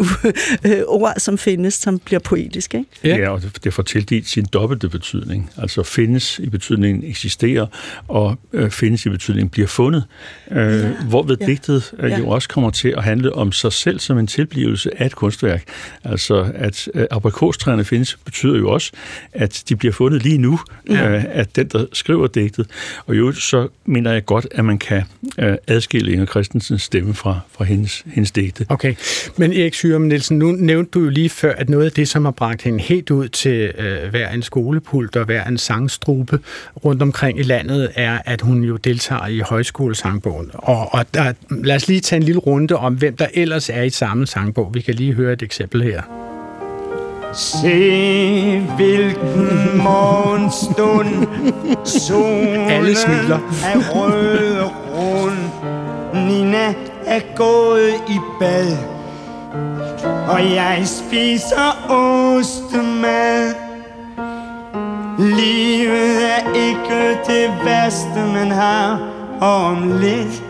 øh, ord, som findes, som bliver poetisk. Ikke? Ja. ja, og det får tildelt sin dobbelte betydning. Altså findes i betydningen eksisterer, og øh, findes i betydningen bliver fundet. Øh, ja. Hvorved ja. digtet øh, ja. jo også kommer til at handle om sig selv som en tilblivelse af et kunstværk. Altså at øh, aprikostræerne findes, betyder jo også, at de bliver fundet lige nu, ja. øh, at den, der skriver digtet. Og jo, så mener jeg godt, at man kan øh, adskille Inger Christensens stemme fra, fra hendes, hendes digte. Okay, men Erik Syrem Nielsen, nu nævnte du jo lige før, at noget af det, som har bragt hende helt ud til øh, hver en skolepult og hver en sangstrupe rundt omkring i landet, er, at hun jo deltager i højskolesangbogen. Og, og der, lad os lige tage en lille runde om, hvem der ellers er i samme sangbog. Vi kan lige høre et eksempel her. Se hvilken morgenstund Solen Alle smiler. er rød rund Nina er gået i bad Og jeg spiser ostemad. Livet er ikke det værste man har Og om lidt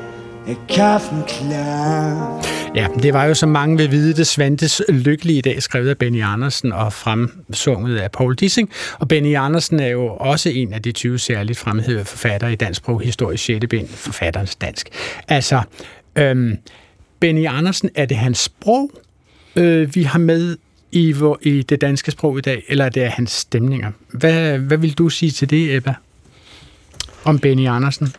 er kaffen klar. Ja, det var jo, som mange vil vide, det Svantes lykkelige dag, skrevet af Benny Andersen og fremsunget af Paul Dissing. Og Benny Andersen er jo også en af de 20 særligt fremhævede forfattere i dansk sprog, historisk 6. bind, forfatterens dansk. Altså, øhm, Benny Andersen, er det hans sprog, øh, vi har med i, hvor, i det danske sprog i dag, eller er det hans stemninger? Hvad, hvad vil du sige til det, Ebba, om Benny Andersen?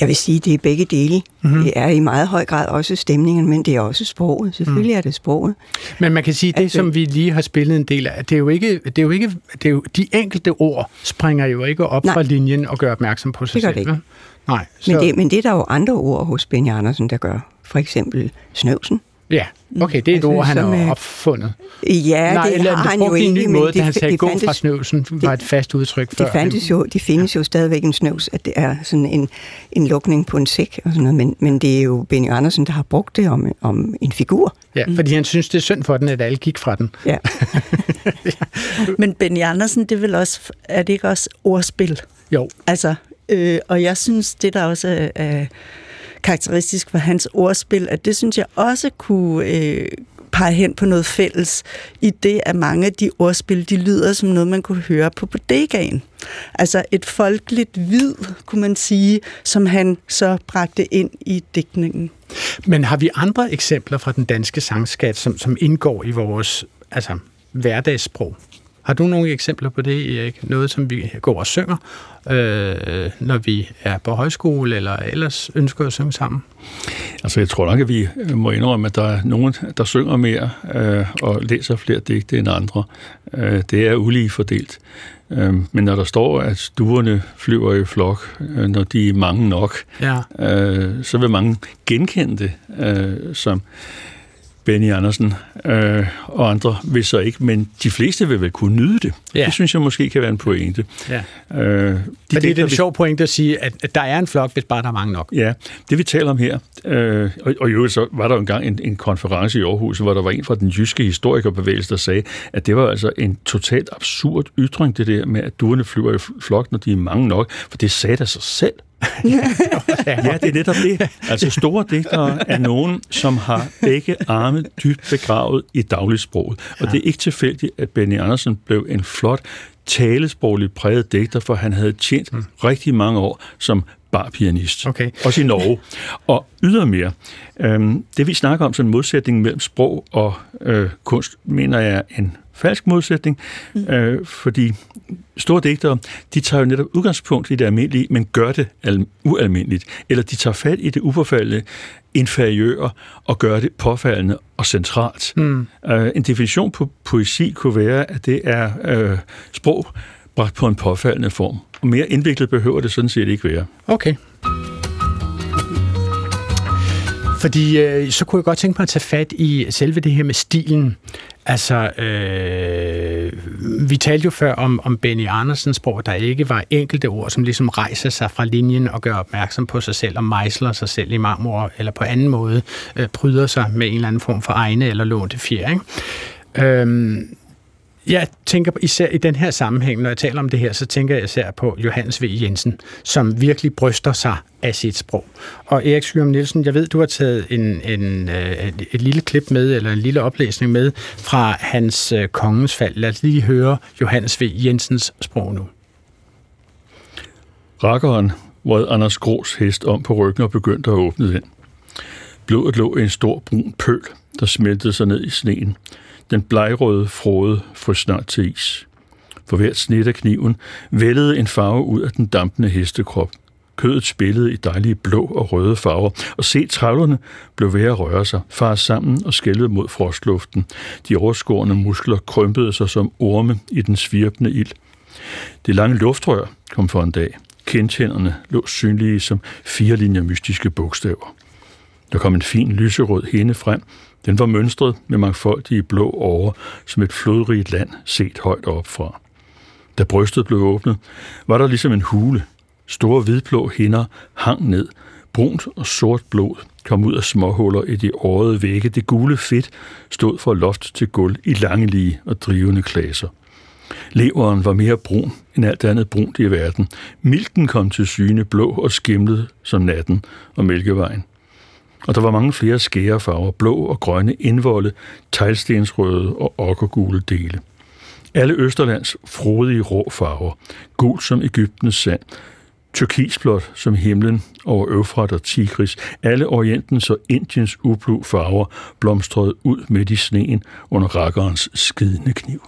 Jeg vil sige, det er begge dele. Mm-hmm. Det er i meget høj grad også stemningen, men det er også sproget. Selvfølgelig mm. er det sproget. Men man kan sige, det som vi lige har spillet en del af, det er jo ikke, det er jo ikke det er jo, de enkelte ord springer jo ikke op Nej. fra linjen og gør opmærksom på sig det gør selv. Det ikke. Nej. Så... Men, det, men det er der jo andre ord hos Benny Andersen, der gør. For eksempel snøvsen. Ja, okay, det er et altså, ord, han har opfundet. Ja, Nej, det eller, har han jo egentlig. En måde, da han sagde, gå fra snøvsen, var et fast udtryk før. Det, fandtes jo, det findes jo stadigvæk en snøvs, at det er sådan en, en lukning på en sæk og sådan noget, men, men det er jo Benny Andersen, der har brugt det om, om en figur. Ja, mm. fordi han synes, det er synd for den, at alle gik fra den. Ja. ja. Men Benny Andersen, det er vel også, er det ikke også ordspil? Jo. Altså, øh, og jeg synes, det der også er, er karakteristisk for hans ordspil, at det synes jeg også kunne øh, pege hen på noget fælles i det, at mange af de ordspil, de lyder som noget, man kunne høre på bodegaen. Altså et folkeligt vid, kunne man sige, som han så bragte ind i digtningen. Men har vi andre eksempler fra den danske sangskat, som, som indgår i vores altså, hverdagssprog? Har du nogle eksempler på det, Erik? Noget, som vi går og synger, øh, når vi er på højskole, eller ellers ønsker at synge sammen? Altså, jeg tror nok, at vi må indrømme, at der er nogen, der synger mere øh, og læser flere digte end andre. Øh, det er ulige fordelt. Øh, men når der står, at duerne flyver i flok, øh, når de er mange nok, ja. øh, så vil mange genkende det øh, som Benny Andersen øh, og andre vil så ikke, men de fleste vil vel kunne nyde det. Ja. Det synes jeg måske kan være en pointe. Ja. Øh, de men det er en sjov pointe at sige, at, at der er en flok, hvis bare der er mange nok. Ja, det vi taler om her, øh, og, og i øvrigt så var der jo engang en, en konference i Aarhus, hvor der var en fra den jyske historikerbevægelse, der sagde, at det var altså en totalt absurd ytring, det der med, at duerne flyver i flok, når de er mange nok, for det sagde der sig selv. Ja, det er netop det. Altså store digtere er nogen, som har begge arme dybt begravet i dagligsproget. Og det er ikke tilfældigt, at Benny Andersen blev en flot talesprogligt præget digter, for han havde tjent mm. rigtig mange år som barpianist. Okay. Også i Norge. Og ydermere, øhm, det vi snakker om, sådan en modsætning mellem sprog og øh, kunst, mener jeg er en falsk modsætning, mm. øh, fordi store digtere, de tager jo netop udgangspunkt i det almindelige, men gør det al- ualmindeligt. Eller de tager fat i det uforfaldende, inferiøre, og gør det påfaldende og centralt. Mm. Øh, en definition på poesi kunne være, at det er øh, sprog bragt på en påfaldende form. Og mere indviklet behøver det sådan set ikke være. Okay. Fordi øh, så kunne jeg godt tænke mig at tage fat i selve det her med stilen. Altså, øh, vi talte jo før om, om Benny Andersens sprog, der ikke var enkelte ord, som ligesom rejser sig fra linjen og gør opmærksom på sig selv og mejsler sig selv i marmor, eller på anden måde øh, pryder sig med en eller anden form for egne eller lånte fjer. Ikke? Øh, jeg tænker især i den her sammenhæng, når jeg taler om det her, så tænker jeg især på Johannes V. Jensen, som virkelig bryster sig af sit sprog. Og Erik Skyrum Nielsen, jeg ved, du har taget en, en, øh, et lille klip med, eller en lille oplæsning med, fra hans øh, kongens fald. Lad os lige høre Johannes V. Jensens sprog nu. Rakkeren vred Anders Grås hest om på ryggen og begyndte at åbne den. Blodet lå i en stor brun pøl, der smeltede sig ned i sneen. Den blegrøde frode frøs snart til is. For hvert snit af kniven vældede en farve ud af den dampende hestekrop. Kødet spillede i dejlige blå og røde farver, og se travlerne blev ved at røre sig, far sammen og skælvede mod frostluften. De overskårende muskler krympede sig som orme i den svirpende ild. Det lange luftrør kom for en dag. Kendtænderne lå synlige som fire linjer mystiske bogstaver. Der kom en fin lyserød hende frem, den var mønstret med mangfoldige blå åre, som et flodrigt land set højt opfra. Da brystet blev åbnet, var der ligesom en hule. Store hvidblå hinder hang ned. Brunt og sort blod kom ud af småhuller i de årede vægge. Det gule fedt stod fra loft til gulv i langelige og drivende klaser. Leveren var mere brun end alt andet brunt i verden. Milken kom til syne blå og skimlede som natten og mælkevejen og der var mange flere skærefarver, blå og grønne indvolde, teglstensrøde og okkergule dele. Alle Østerlands frodige rå farver, gul som Ægyptens sand, turkisblåt som himlen over Øfrat og Tigris, alle Orientens og Indiens ublu farver blomstrede ud midt i sneen under rakkerens skidende kniv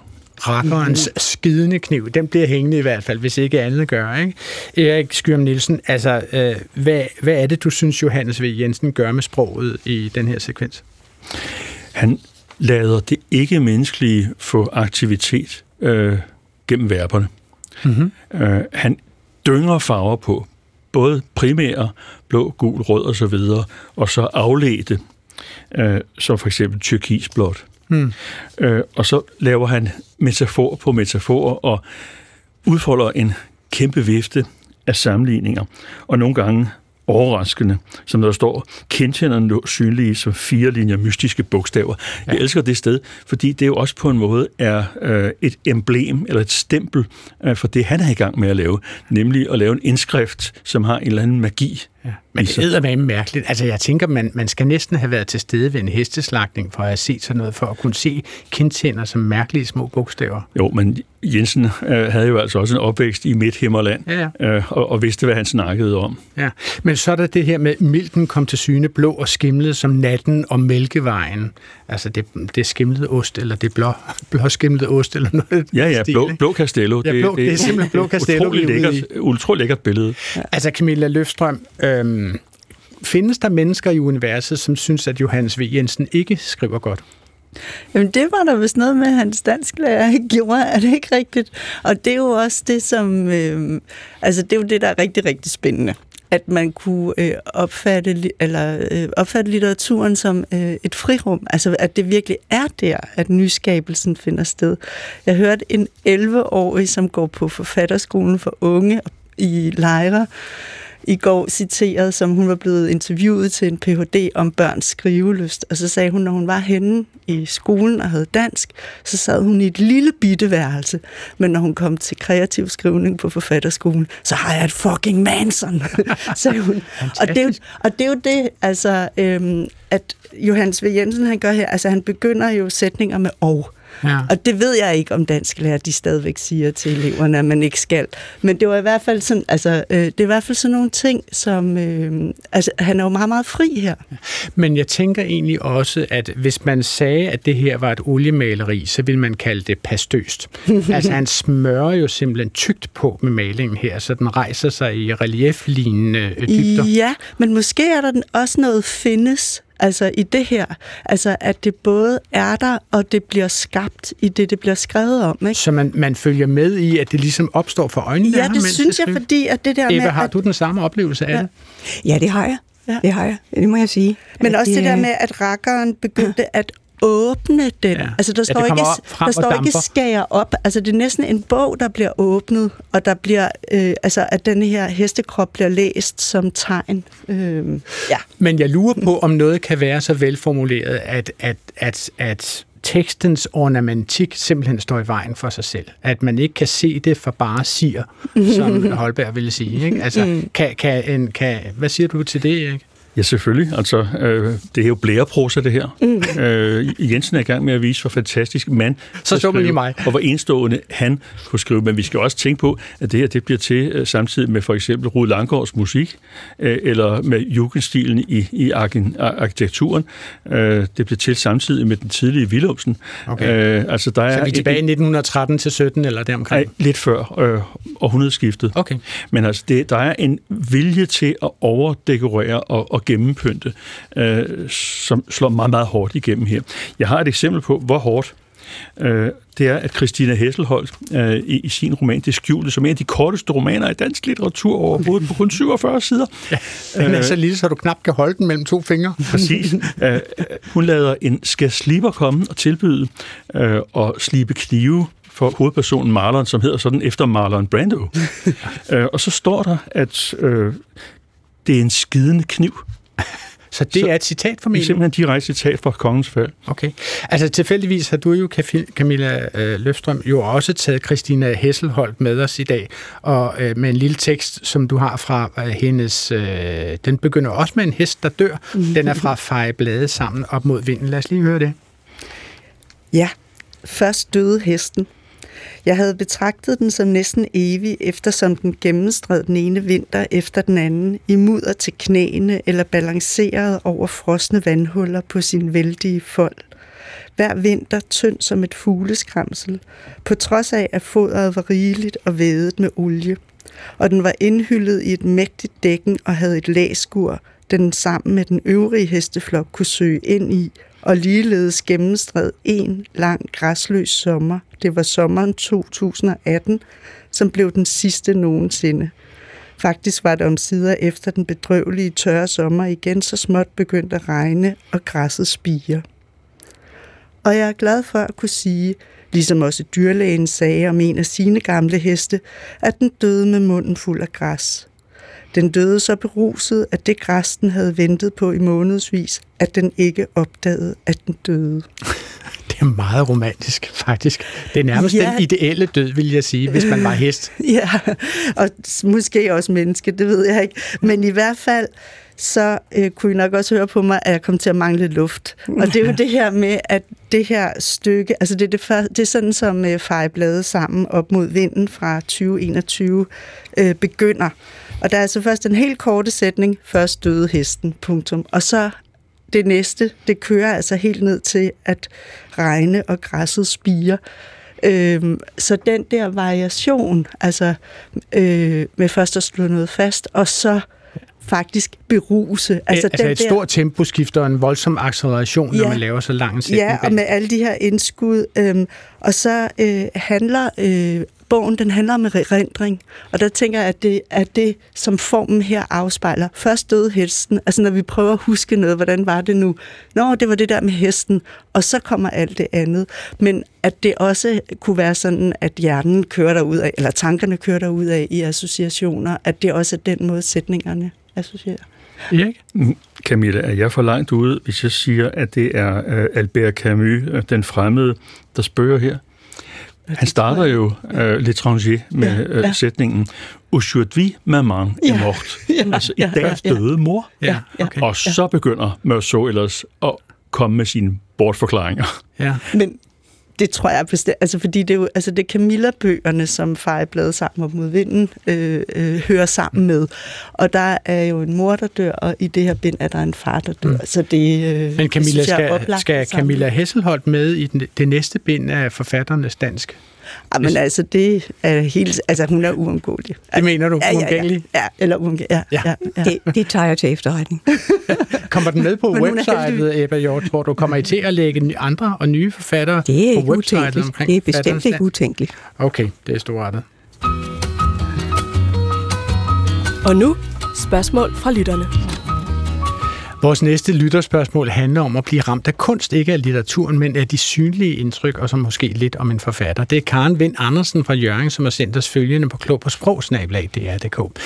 rakkerens skidende kniv, den bliver hængende i hvert fald, hvis ikke andet gør. Ikke? Erik Skyrum Nielsen, altså, øh, hvad, hvad er det, du synes, Johannes V. Jensen gør med sproget i den her sekvens? Han lader det ikke-menneskelige få aktivitet øh, gennem verberne. Mm-hmm. Øh, han dynger farver på, både primære, blå, gul, rød og så videre, og så afledte, øh, som for eksempel tyrkisblåt. Mm. Øh, og så laver han metafor på metafor og udfolder en kæmpe vifte af sammenligninger. Og nogle gange overraskende, som der står, kendtjennerne lå synlige som fire linjer mystiske bogstaver. Ja. Jeg elsker det sted, fordi det jo også på en måde er øh, et emblem eller et stempel øh, for det, han er i gang med at lave, nemlig at lave en indskrift, som har en eller anden magi. Ja. Men det er være mærkeligt. Altså, jeg tænker, man, man skal næsten have været til stede ved en hesteslagning for at set sådan noget, for at kunne se kindtænder som mærkelige små bogstaver. Jo, men Jensen øh, havde jo altså også en opvækst i Midt-Himmerland, ja, ja. Øh, og, og vidste, hvad han snakkede om. Ja, men så er der det her med, milten kom til syne blå og skimlede som natten og mælkevejen. Altså det, det skimlede ost, eller det blå, blå skimlede ost, eller noget. Ja, ja, stil, blå, blå Castello. Ja, blå, det, det, er simpelthen blå Castello. Utrolig lækkert, utrolig lækkert billede. Ja. Altså Camilla Løfstrøm, øhm, findes der mennesker i universet, som synes, at Johannes V. Jensen ikke skriver godt? Jamen, det var der vist noget med, at hans dansklærer gjorde, er det ikke rigtigt? Og det er jo også det, som... Øh, altså, det er jo det, der er rigtig, rigtig spændende at man kunne øh, opfatte, eller, øh, opfatte litteraturen som øh, et frirum, altså at det virkelig er der, at nyskabelsen finder sted. Jeg hørte en 11-årig, som går på forfatterskolen for unge i lejre, i går citeret, som hun var blevet interviewet til en Ph.D. om børns skrivelyst. Og så sagde hun, når hun var henne i skolen og havde dansk, så sad hun i et lille bitteværelse. Men når hun kom til kreativ skrivning på forfatterskolen, så har jeg et fucking manson, sagde hun. Og det, er jo, og det er jo det, altså, øhm, at Johannes V. Jensen han gør her, altså han begynder jo sætninger med og. Ja. Og det ved jeg ikke, om dansk lærer de stadigvæk siger til eleverne, at man ikke skal. Men det var i hvert fald sådan, altså, øh, det er i hvert fald sådan nogle ting, som, øh, altså, han er jo meget, meget fri her. Men jeg tænker egentlig også, at hvis man sagde, at det her var et oliemaleri, så ville man kalde det pastøst. altså, han smører jo simpelthen tykt på med malingen her, så den rejser sig i relieflignende dybder. Ja, men måske er der også noget findes altså i det her. Altså at det både er der, og det bliver skabt i det, det bliver skrevet om. Ikke? Så man, man følger med i, at det ligesom opstår for øjnene Ja, det synes det jeg, fordi at det der Eva, med... har du den samme oplevelse af ja. det? Ja, det har jeg. Ja. Det har jeg. Det må jeg sige. Men også det, det der med, at rakkeren begyndte at åbne den. Ja. Altså, der står, ja, ikke, der står ikke skære op. Altså, det er næsten en bog, der bliver åbnet, og der bliver, øh, altså, at den her hestekrop bliver læst som tegn. Øh, ja. Men jeg lurer på, om noget kan være så velformuleret, at, at, at, at tekstens ornamentik simpelthen står i vejen for sig selv. At man ikke kan se det for bare siger, som Holberg ville sige. Ikke? Altså, mm. kan, kan en, kan, hvad siger du til det, Erik? Ja, selvfølgelig. Altså, øh, det er jo blæreprosa, det her. Mm. Øh, Jensen er i gang med at vise, hvor fantastisk mand Så så man lige mig. Og hvor enstående han kunne skrive. Men vi skal også tænke på, at det her det bliver til øh, samtidig med for eksempel Rud Langgaards musik, øh, eller med jugendstilen i, i arkitekturen. Øh, det bliver til samtidig med den tidlige Willumsen. Okay. Øh, altså, der er så er vi tilbage i 1913 til 17 eller deromkring? Nej, lidt før øh, århundredeskiftet. Okay. Men altså, det, der er en vilje til at overdekorere og, og gennempynte, øh, som slår meget, meget hårdt igennem her. Jeg har et eksempel på, hvor hårdt øh, det er, at Christina Hesselholdt øh, i, i sin roman Det skjulte, som er en af de korteste romaner i dansk litteratur overhovedet, på kun 47 sider. Ja, den er så lille, så du knap kan holde den mellem to fingre. Præcis. Øh, hun lader en skal sliber komme og tilbyde øh, og slibe knive for hovedpersonen Marlon, som hedder sådan efter Marlon Brando. øh, og så står der, at øh, det er en skidende kniv. Så det så, er et citat for mig? Det er simpelthen direkte citat fra Kongens Fald. Okay. Altså tilfældigvis har du jo, Camilla øh, Løfstrøm, jo også taget Christina Hesselholdt med os i dag, og øh, med en lille tekst, som du har fra øh, hendes... Øh, den begynder også med en hest, der dør. Mm. Den er fra Feje Blade sammen op mod vinden. Lad os lige høre det. Ja, først døde hesten, jeg havde betragtet den som næsten evig, eftersom den gennemstred den ene vinter efter den anden, i mudder til knæene eller balanceret over frosne vandhuller på sin vældige fold. Hver vinter tynd som et fugleskramsel, på trods af at fodret var rigeligt og vædet med olie. Og den var indhyllet i et mægtigt dækken og havde et læskur, den sammen med den øvrige hesteflok kunne søge ind i, og ligeledes gennemstred en lang græsløs sommer. Det var sommeren 2018, som blev den sidste nogensinde. Faktisk var det om sider efter den bedrøvelige tørre sommer igen så småt begyndt at regne og græsset spire. Og jeg er glad for at kunne sige, ligesom også dyrlægen sagde om en af sine gamle heste, at den døde med munden fuld af græs. Den døde så beruset, at det græs, den havde ventet på i månedsvis, at den ikke opdagede, at den døde. Det er meget romantisk, faktisk. Det er nærmest ja. den ideelle død, vil jeg sige, hvis man var hest. Ja, og måske også menneske, det ved jeg ikke. Men i hvert fald, så øh, kunne I nok også høre på mig, at jeg kom til at mangle luft. Og det er jo det her med, at det her stykke, altså det er, det første, det er sådan, som øh, Fejblade sammen op mod vinden fra 2021 øh, begynder. Og der er altså først en helt korte sætning, først døde hesten, punktum. Og så det næste, det kører altså helt ned til at regne og græsset spiger. Øhm, så den der variation, altså øh, med først at slå noget fast, og så faktisk beruse. Altså, altså den et der... stort temposkift og en voldsom acceleration, ja, når man laver så lang en sætning. Ja, og med alle de her indskud. Øhm, og så øh, handler øh, bogen, den handler om erindring. Og der tænker jeg, at det er det, som formen her afspejler. Først døde hesten. Altså når vi prøver at huske noget, hvordan var det nu? Nå, det var det der med hesten. Og så kommer alt det andet. Men at det også kunne være sådan, at hjernen kører derud af, eller tankerne kører derud af i associationer. At det også er den måde, sætningerne associerer. Erik? Camilla, er jeg for langt ude, hvis jeg siger, at det er uh, Albert Camus, uh, den fremmede, der spørger her? Han starter jo uh, L'étranger med ja, ja. Uh, sætningen Aujourd'hui, maman ja. er mort. Ja, altså, i dag døde mor. Ja, okay. Og så begynder Meursault ellers at komme med sine bortforklaringer. Ja. Men det tror jeg bestemt, altså fordi det er jo, altså det er Camilla-bøgerne, som Fejebladet sammen op mod vinden øh, øh, hører sammen med. Og der er jo en mor, der dør, og i det her bind er der en far, der dør. Mm. Så det, øh, Men Camilla, det skal, skal Camilla Hesselholdt med i den, det næste bind af forfatternes dansk? Jamen altså, det er helt... Altså, hun er uundgåelig. Det mener du? Ja, ja, ja. ja eller uundgåelig. Ja, ja. Ja, ja. Det, det tager jeg til efterretning. kommer den med på websitet, Ebba Hjort, tror du? Kommer I til at lægge andre og nye forfattere det er på websitet omkring Det er bestemt ikke utænkeligt. Okay, det er storartet. Og nu spørgsmål fra lytterne. Vores næste lytterspørgsmål handler om at blive ramt af kunst, ikke af litteraturen, men af de synlige indtryk, og så måske lidt om en forfatter. Det er Karen Vind Andersen fra Jørgen, som har sendt os følgende på klog på sprogsnablag, DR.dk.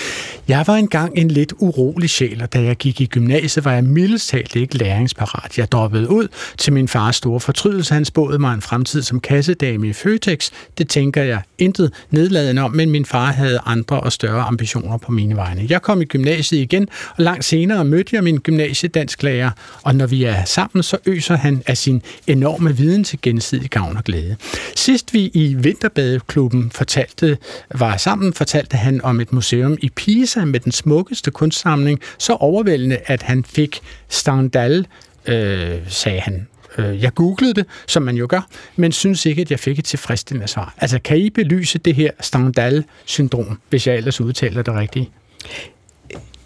Jeg var engang en lidt urolig sjæl, og da jeg gik i gymnasiet, var jeg mildest talt ikke læringsparat. Jeg droppede ud til min fars store fortrydelse. Han spåede mig en fremtid som kassedame i Føtex. Det tænker jeg intet nedladende om, men min far havde andre og større ambitioner på mine vegne. Jeg kom i gymnasiet igen, og langt senere mødte jeg min gymnasie lærer, og når vi er sammen, så øser han af sin enorme viden til gensidig gavn og glæde. Sidst vi i Vinterbadeklubben fortalte, var sammen, fortalte han om et museum i Pisa med den smukkeste kunstsamling, så overvældende, at han fik Stendhal, øh, sagde han, øh, jeg googlede det, som man jo gør, men synes ikke, at jeg fik et tilfredsstillende svar. Altså, kan I belyse det her Stendhal-syndrom, hvis jeg ellers udtaler det rigtigt?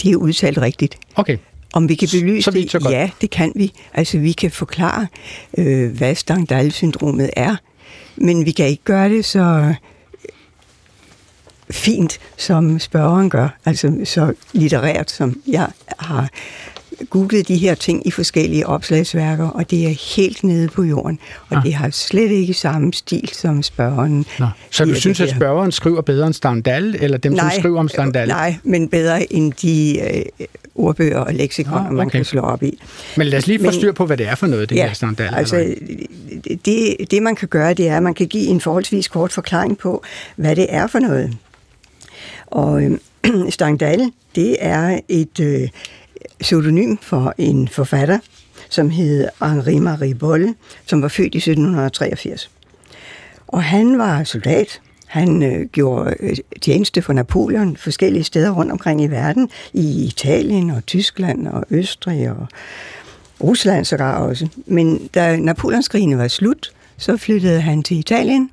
Det er udtalt rigtigt. Okay. Om vi kan belyse så det? Så ja, det kan vi. Altså, vi kan forklare, øh, hvad Stendhal-syndromet er, men vi kan ikke gøre det så fint, som spørgeren gør, altså så litterært, som jeg har googlet de her ting i forskellige opslagsværker, og det er helt nede på jorden. Og ja. det har slet ikke samme stil som spørgeren. Nå. Så du synes, at spørgeren skriver bedre end Stendhal, eller dem, nej, som skriver om Stendhal? Nej, men bedre end de øh, ordbøger og leksikoner, okay. man kan slå op i. Men lad os lige få styr på, hvad det er for noget, det ja, her Stendhal. altså, det, det man kan gøre, det er, at man kan give en forholdsvis kort forklaring på, hvad det er for noget. Og øh, Stendhal, det er et... Øh, pseudonym for en forfatter, som hed Henri Marie Bolle, som var født i 1783. Og han var soldat. Han øh, gjorde øh, tjeneste for Napoleon forskellige steder rundt omkring i verden, i Italien og Tyskland og Østrig og Rusland sågar også. Men da Napoleonskrigene var slut, så flyttede han til Italien,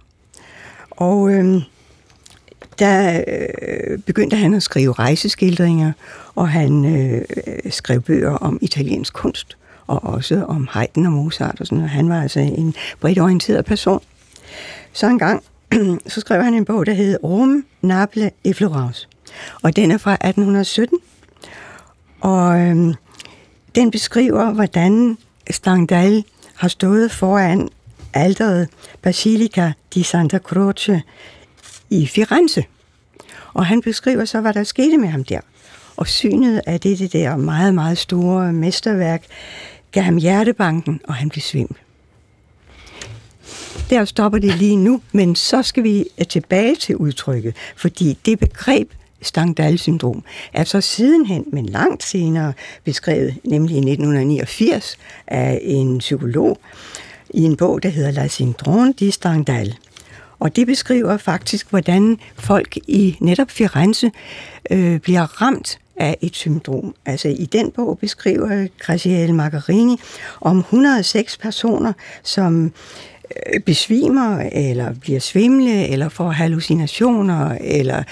og øh, der øh, begyndte han at skrive rejseskildringer, og han øh, skrev bøger om italiensk kunst, og også om Haydn og Mozart og sådan noget. Han var altså en bredt orienteret person. Så en gang, så skrev han en bog, der hed Rum, Naple i Florence. Og den er fra 1817. Og øhm, den beskriver, hvordan Stendhal har stået foran alderet Basilica di Santa Croce i Firenze. Og han beskriver så, hvad der skete med ham der. Og synet af det, det der meget, meget store mesterværk gav ham hjertebanken, og han blev svimmel. Der stopper det lige nu, men så skal vi øh, tilbage til udtrykket, fordi det begreb Stangdal-syndrom er så sidenhen, men langt senere beskrevet, nemlig i 1989 af en psykolog i en bog, der hedder La Syndrome de Stangdal. Og det beskriver faktisk, hvordan folk i netop Firenze øh, bliver ramt af et syndrom. Altså i den bog beskriver Gracielle Margarini om 106 personer, som øh, Øh, besvimer, eller bliver svimle, eller får hallucinationer, eller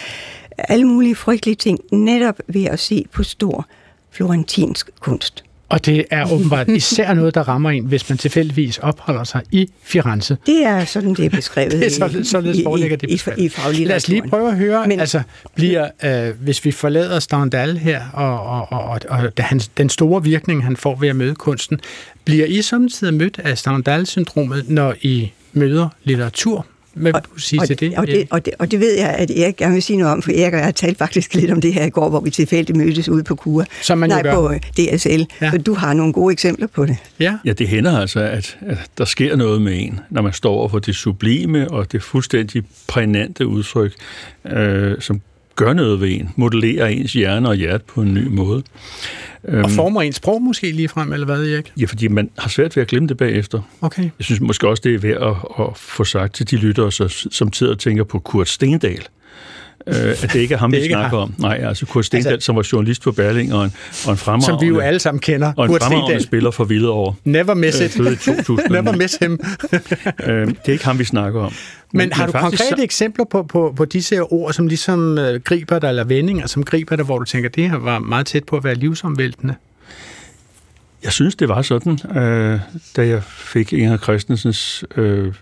alle mulige frygtelige ting, netop ved at se på stor florentinsk kunst. Og det er åbenbart især noget, der rammer en, hvis man tilfældigvis opholder sig i Firenze. Det er sådan, det er beskrevet det er så, således foreligger det beskrevet. I, i, i Lad os lige prøve at høre, Men, altså, bliver, øh, hvis vi forlader Stendhal her, og, og, og, og, og han, den store virkning, han får ved at møde kunsten, bliver I samtidig mødt af Stendhal-syndromet, når I møder litteratur? Hvad vil du sige og, til det? Og det, og, det, og det ved jeg, at Erik gerne vil sige noget om, for Erik og jeg har talt faktisk lidt om det her i går, hvor vi tilfældigt mødtes ude på Kura. Som man Nej, gør. på øh, DSL. Ja. Så du har nogle gode eksempler på det. Ja, ja det hænder altså, at, at der sker noget med en, når man står over for det sublime og det fuldstændig prænante udtryk, øh, som gør noget ved en, modellerer ens hjerne og hjerte på en ny måde. Og øhm, former ens sprog måske lige frem, eller hvad, Erik? Ja, fordi man har svært ved at glemme det bagefter. Okay. Jeg synes måske også, det er værd at, at få sagt til de lyttere, som sidder og tænker på Kurt Stendal. Øh, at det ikke er ham, vi snakker ham. om. Nej, altså Kurt Stendal, altså, som var journalist på Berling, og en, og en fremragende... Som vi jo alle sammen kender. Og en fremragende spiller for Hvidovre. Never miss it. Øh, 2000. Never miss him. øh, det er ikke ham, vi snakker om. Men, Men har du konkrete så... eksempler på, på, på disse ord, som ligesom øh, griber dig, eller vendinger, som griber dig, hvor du tænker, det her var meget tæt på at være livsomvæltende? Jeg synes, det var sådan, øh, da jeg fik Inger Christensens øh,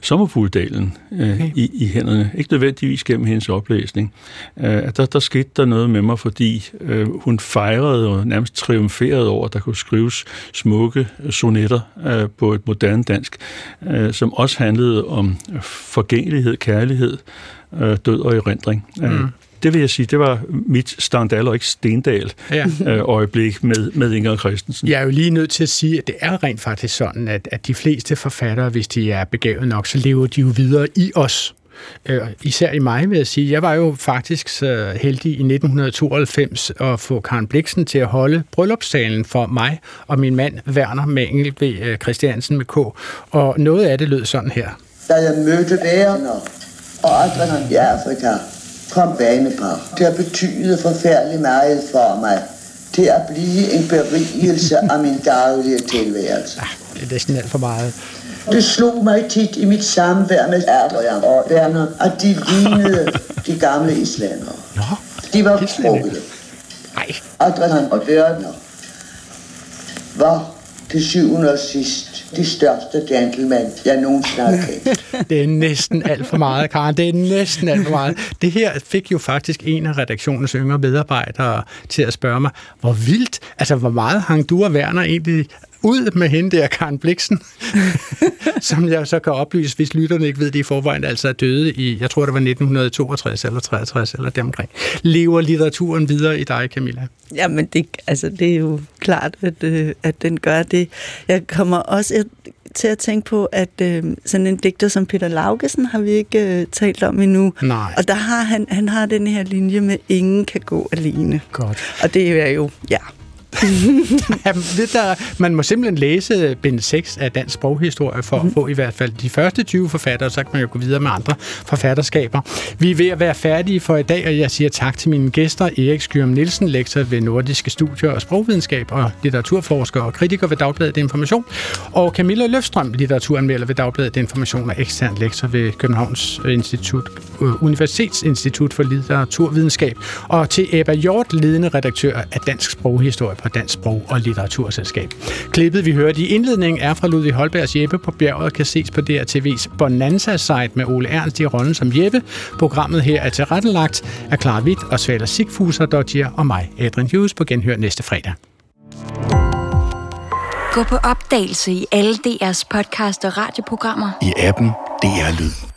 Sommerfugldalen øh, okay. i, i hænderne. Ikke nødvendigvis gennem hendes oplæsning. Øh, der, der skete der noget med mig, fordi øh, hun fejrede og nærmest triumferede over, at der kunne skrives smukke sonetter øh, på et moderne dansk, øh, som også handlede om forgængelighed, kærlighed, øh, død og erindring. Øh, mm det vil jeg sige, det var mit Standal og ikke Stendal ja. øh, øjeblik med, med Inger Christensen. Jeg er jo lige nødt til at sige, at det er rent faktisk sådan, at, at de fleste forfattere, hvis de er begavet nok, så lever de jo videre i os. Øh, især i mig, vil jeg sige. Jeg var jo faktisk så heldig i 1992 at få Karen Bliksen til at holde bryllupstalen for mig og min mand Werner Mengel ved øh, Christiansen med K. Og noget af det lød sådan her. Da jeg mødte Werner og andre i Afrika, kom banepar til at betyde forfærdeligt meget for mig, til at blive en berigelse af min daglige tilværelse. Ah, det er næsten alt for meget. Det slog mig tit i mit samvær med Adrian og Werner, at de lignede de gamle islandere. Nå, de var frugte. Nej. Adrian og Werner var til syvende og sidst de største gentleman, jeg nogensinde har kendt. det er næsten alt for meget, Karen. Det er næsten alt for meget. Det her fik jo faktisk en af redaktionens yngre medarbejdere til at spørge mig, hvor vildt, altså hvor meget hang du og Werner egentlig ud med hende der, Karen Bliksen, som jeg så kan oplyse, hvis lytterne ikke ved det i forvejen, altså er døde i, jeg tror det var 1962 eller 63 eller deromkring. Lever litteraturen videre i dig, Camilla? Jamen, det, altså, det er jo klart, at, øh, at den gør det. Jeg kommer også til at tænke på, at øh, sådan en digter som Peter Laugesen har vi ikke øh, talt om endnu. Nej. Og der har han, han har den her linje med, ingen kan gå alene. Godt. Og det er jo, ja, det der, man må simpelthen læse bind 6 af dansk sproghistorie for mm. at mhm. få i hvert fald de første 20 forfattere, så kan man jo gå videre med andre forfatterskaber. Vi er ved at være færdige for i dag, og jeg siger tak til mine gæster, Erik Skyrum Nielsen, lektor ved Nordiske Studier og Sprogvidenskab og litteraturforsker og kritiker ved Dagbladet Information, og Camilla Løfstrøm, litteraturanmelder ved Dagbladet Information og ekstern lektor ved Københavns Institut, øh, Universitetsinstitut for Litteraturvidenskab, og til Ebba Hjort, ledende redaktør af Dansk Sproghistorie på Dansk Sprog- og Litteraturselskab. Klippet, vi hørte i indledningen, er fra Ludvig Holbergs Jeppe på bjerget og kan ses på DRTV's Bonanza-site med Ole Ernst i rollen som Jeppe. Programmet her er tilrettelagt af Clara Witt og Svaler Sigfuser, Dodger og mig, Adrian Hughes, på genhør næste fredag. Gå på opdagelse i alle DR's podcast og radioprogrammer. I appen DR Lyd.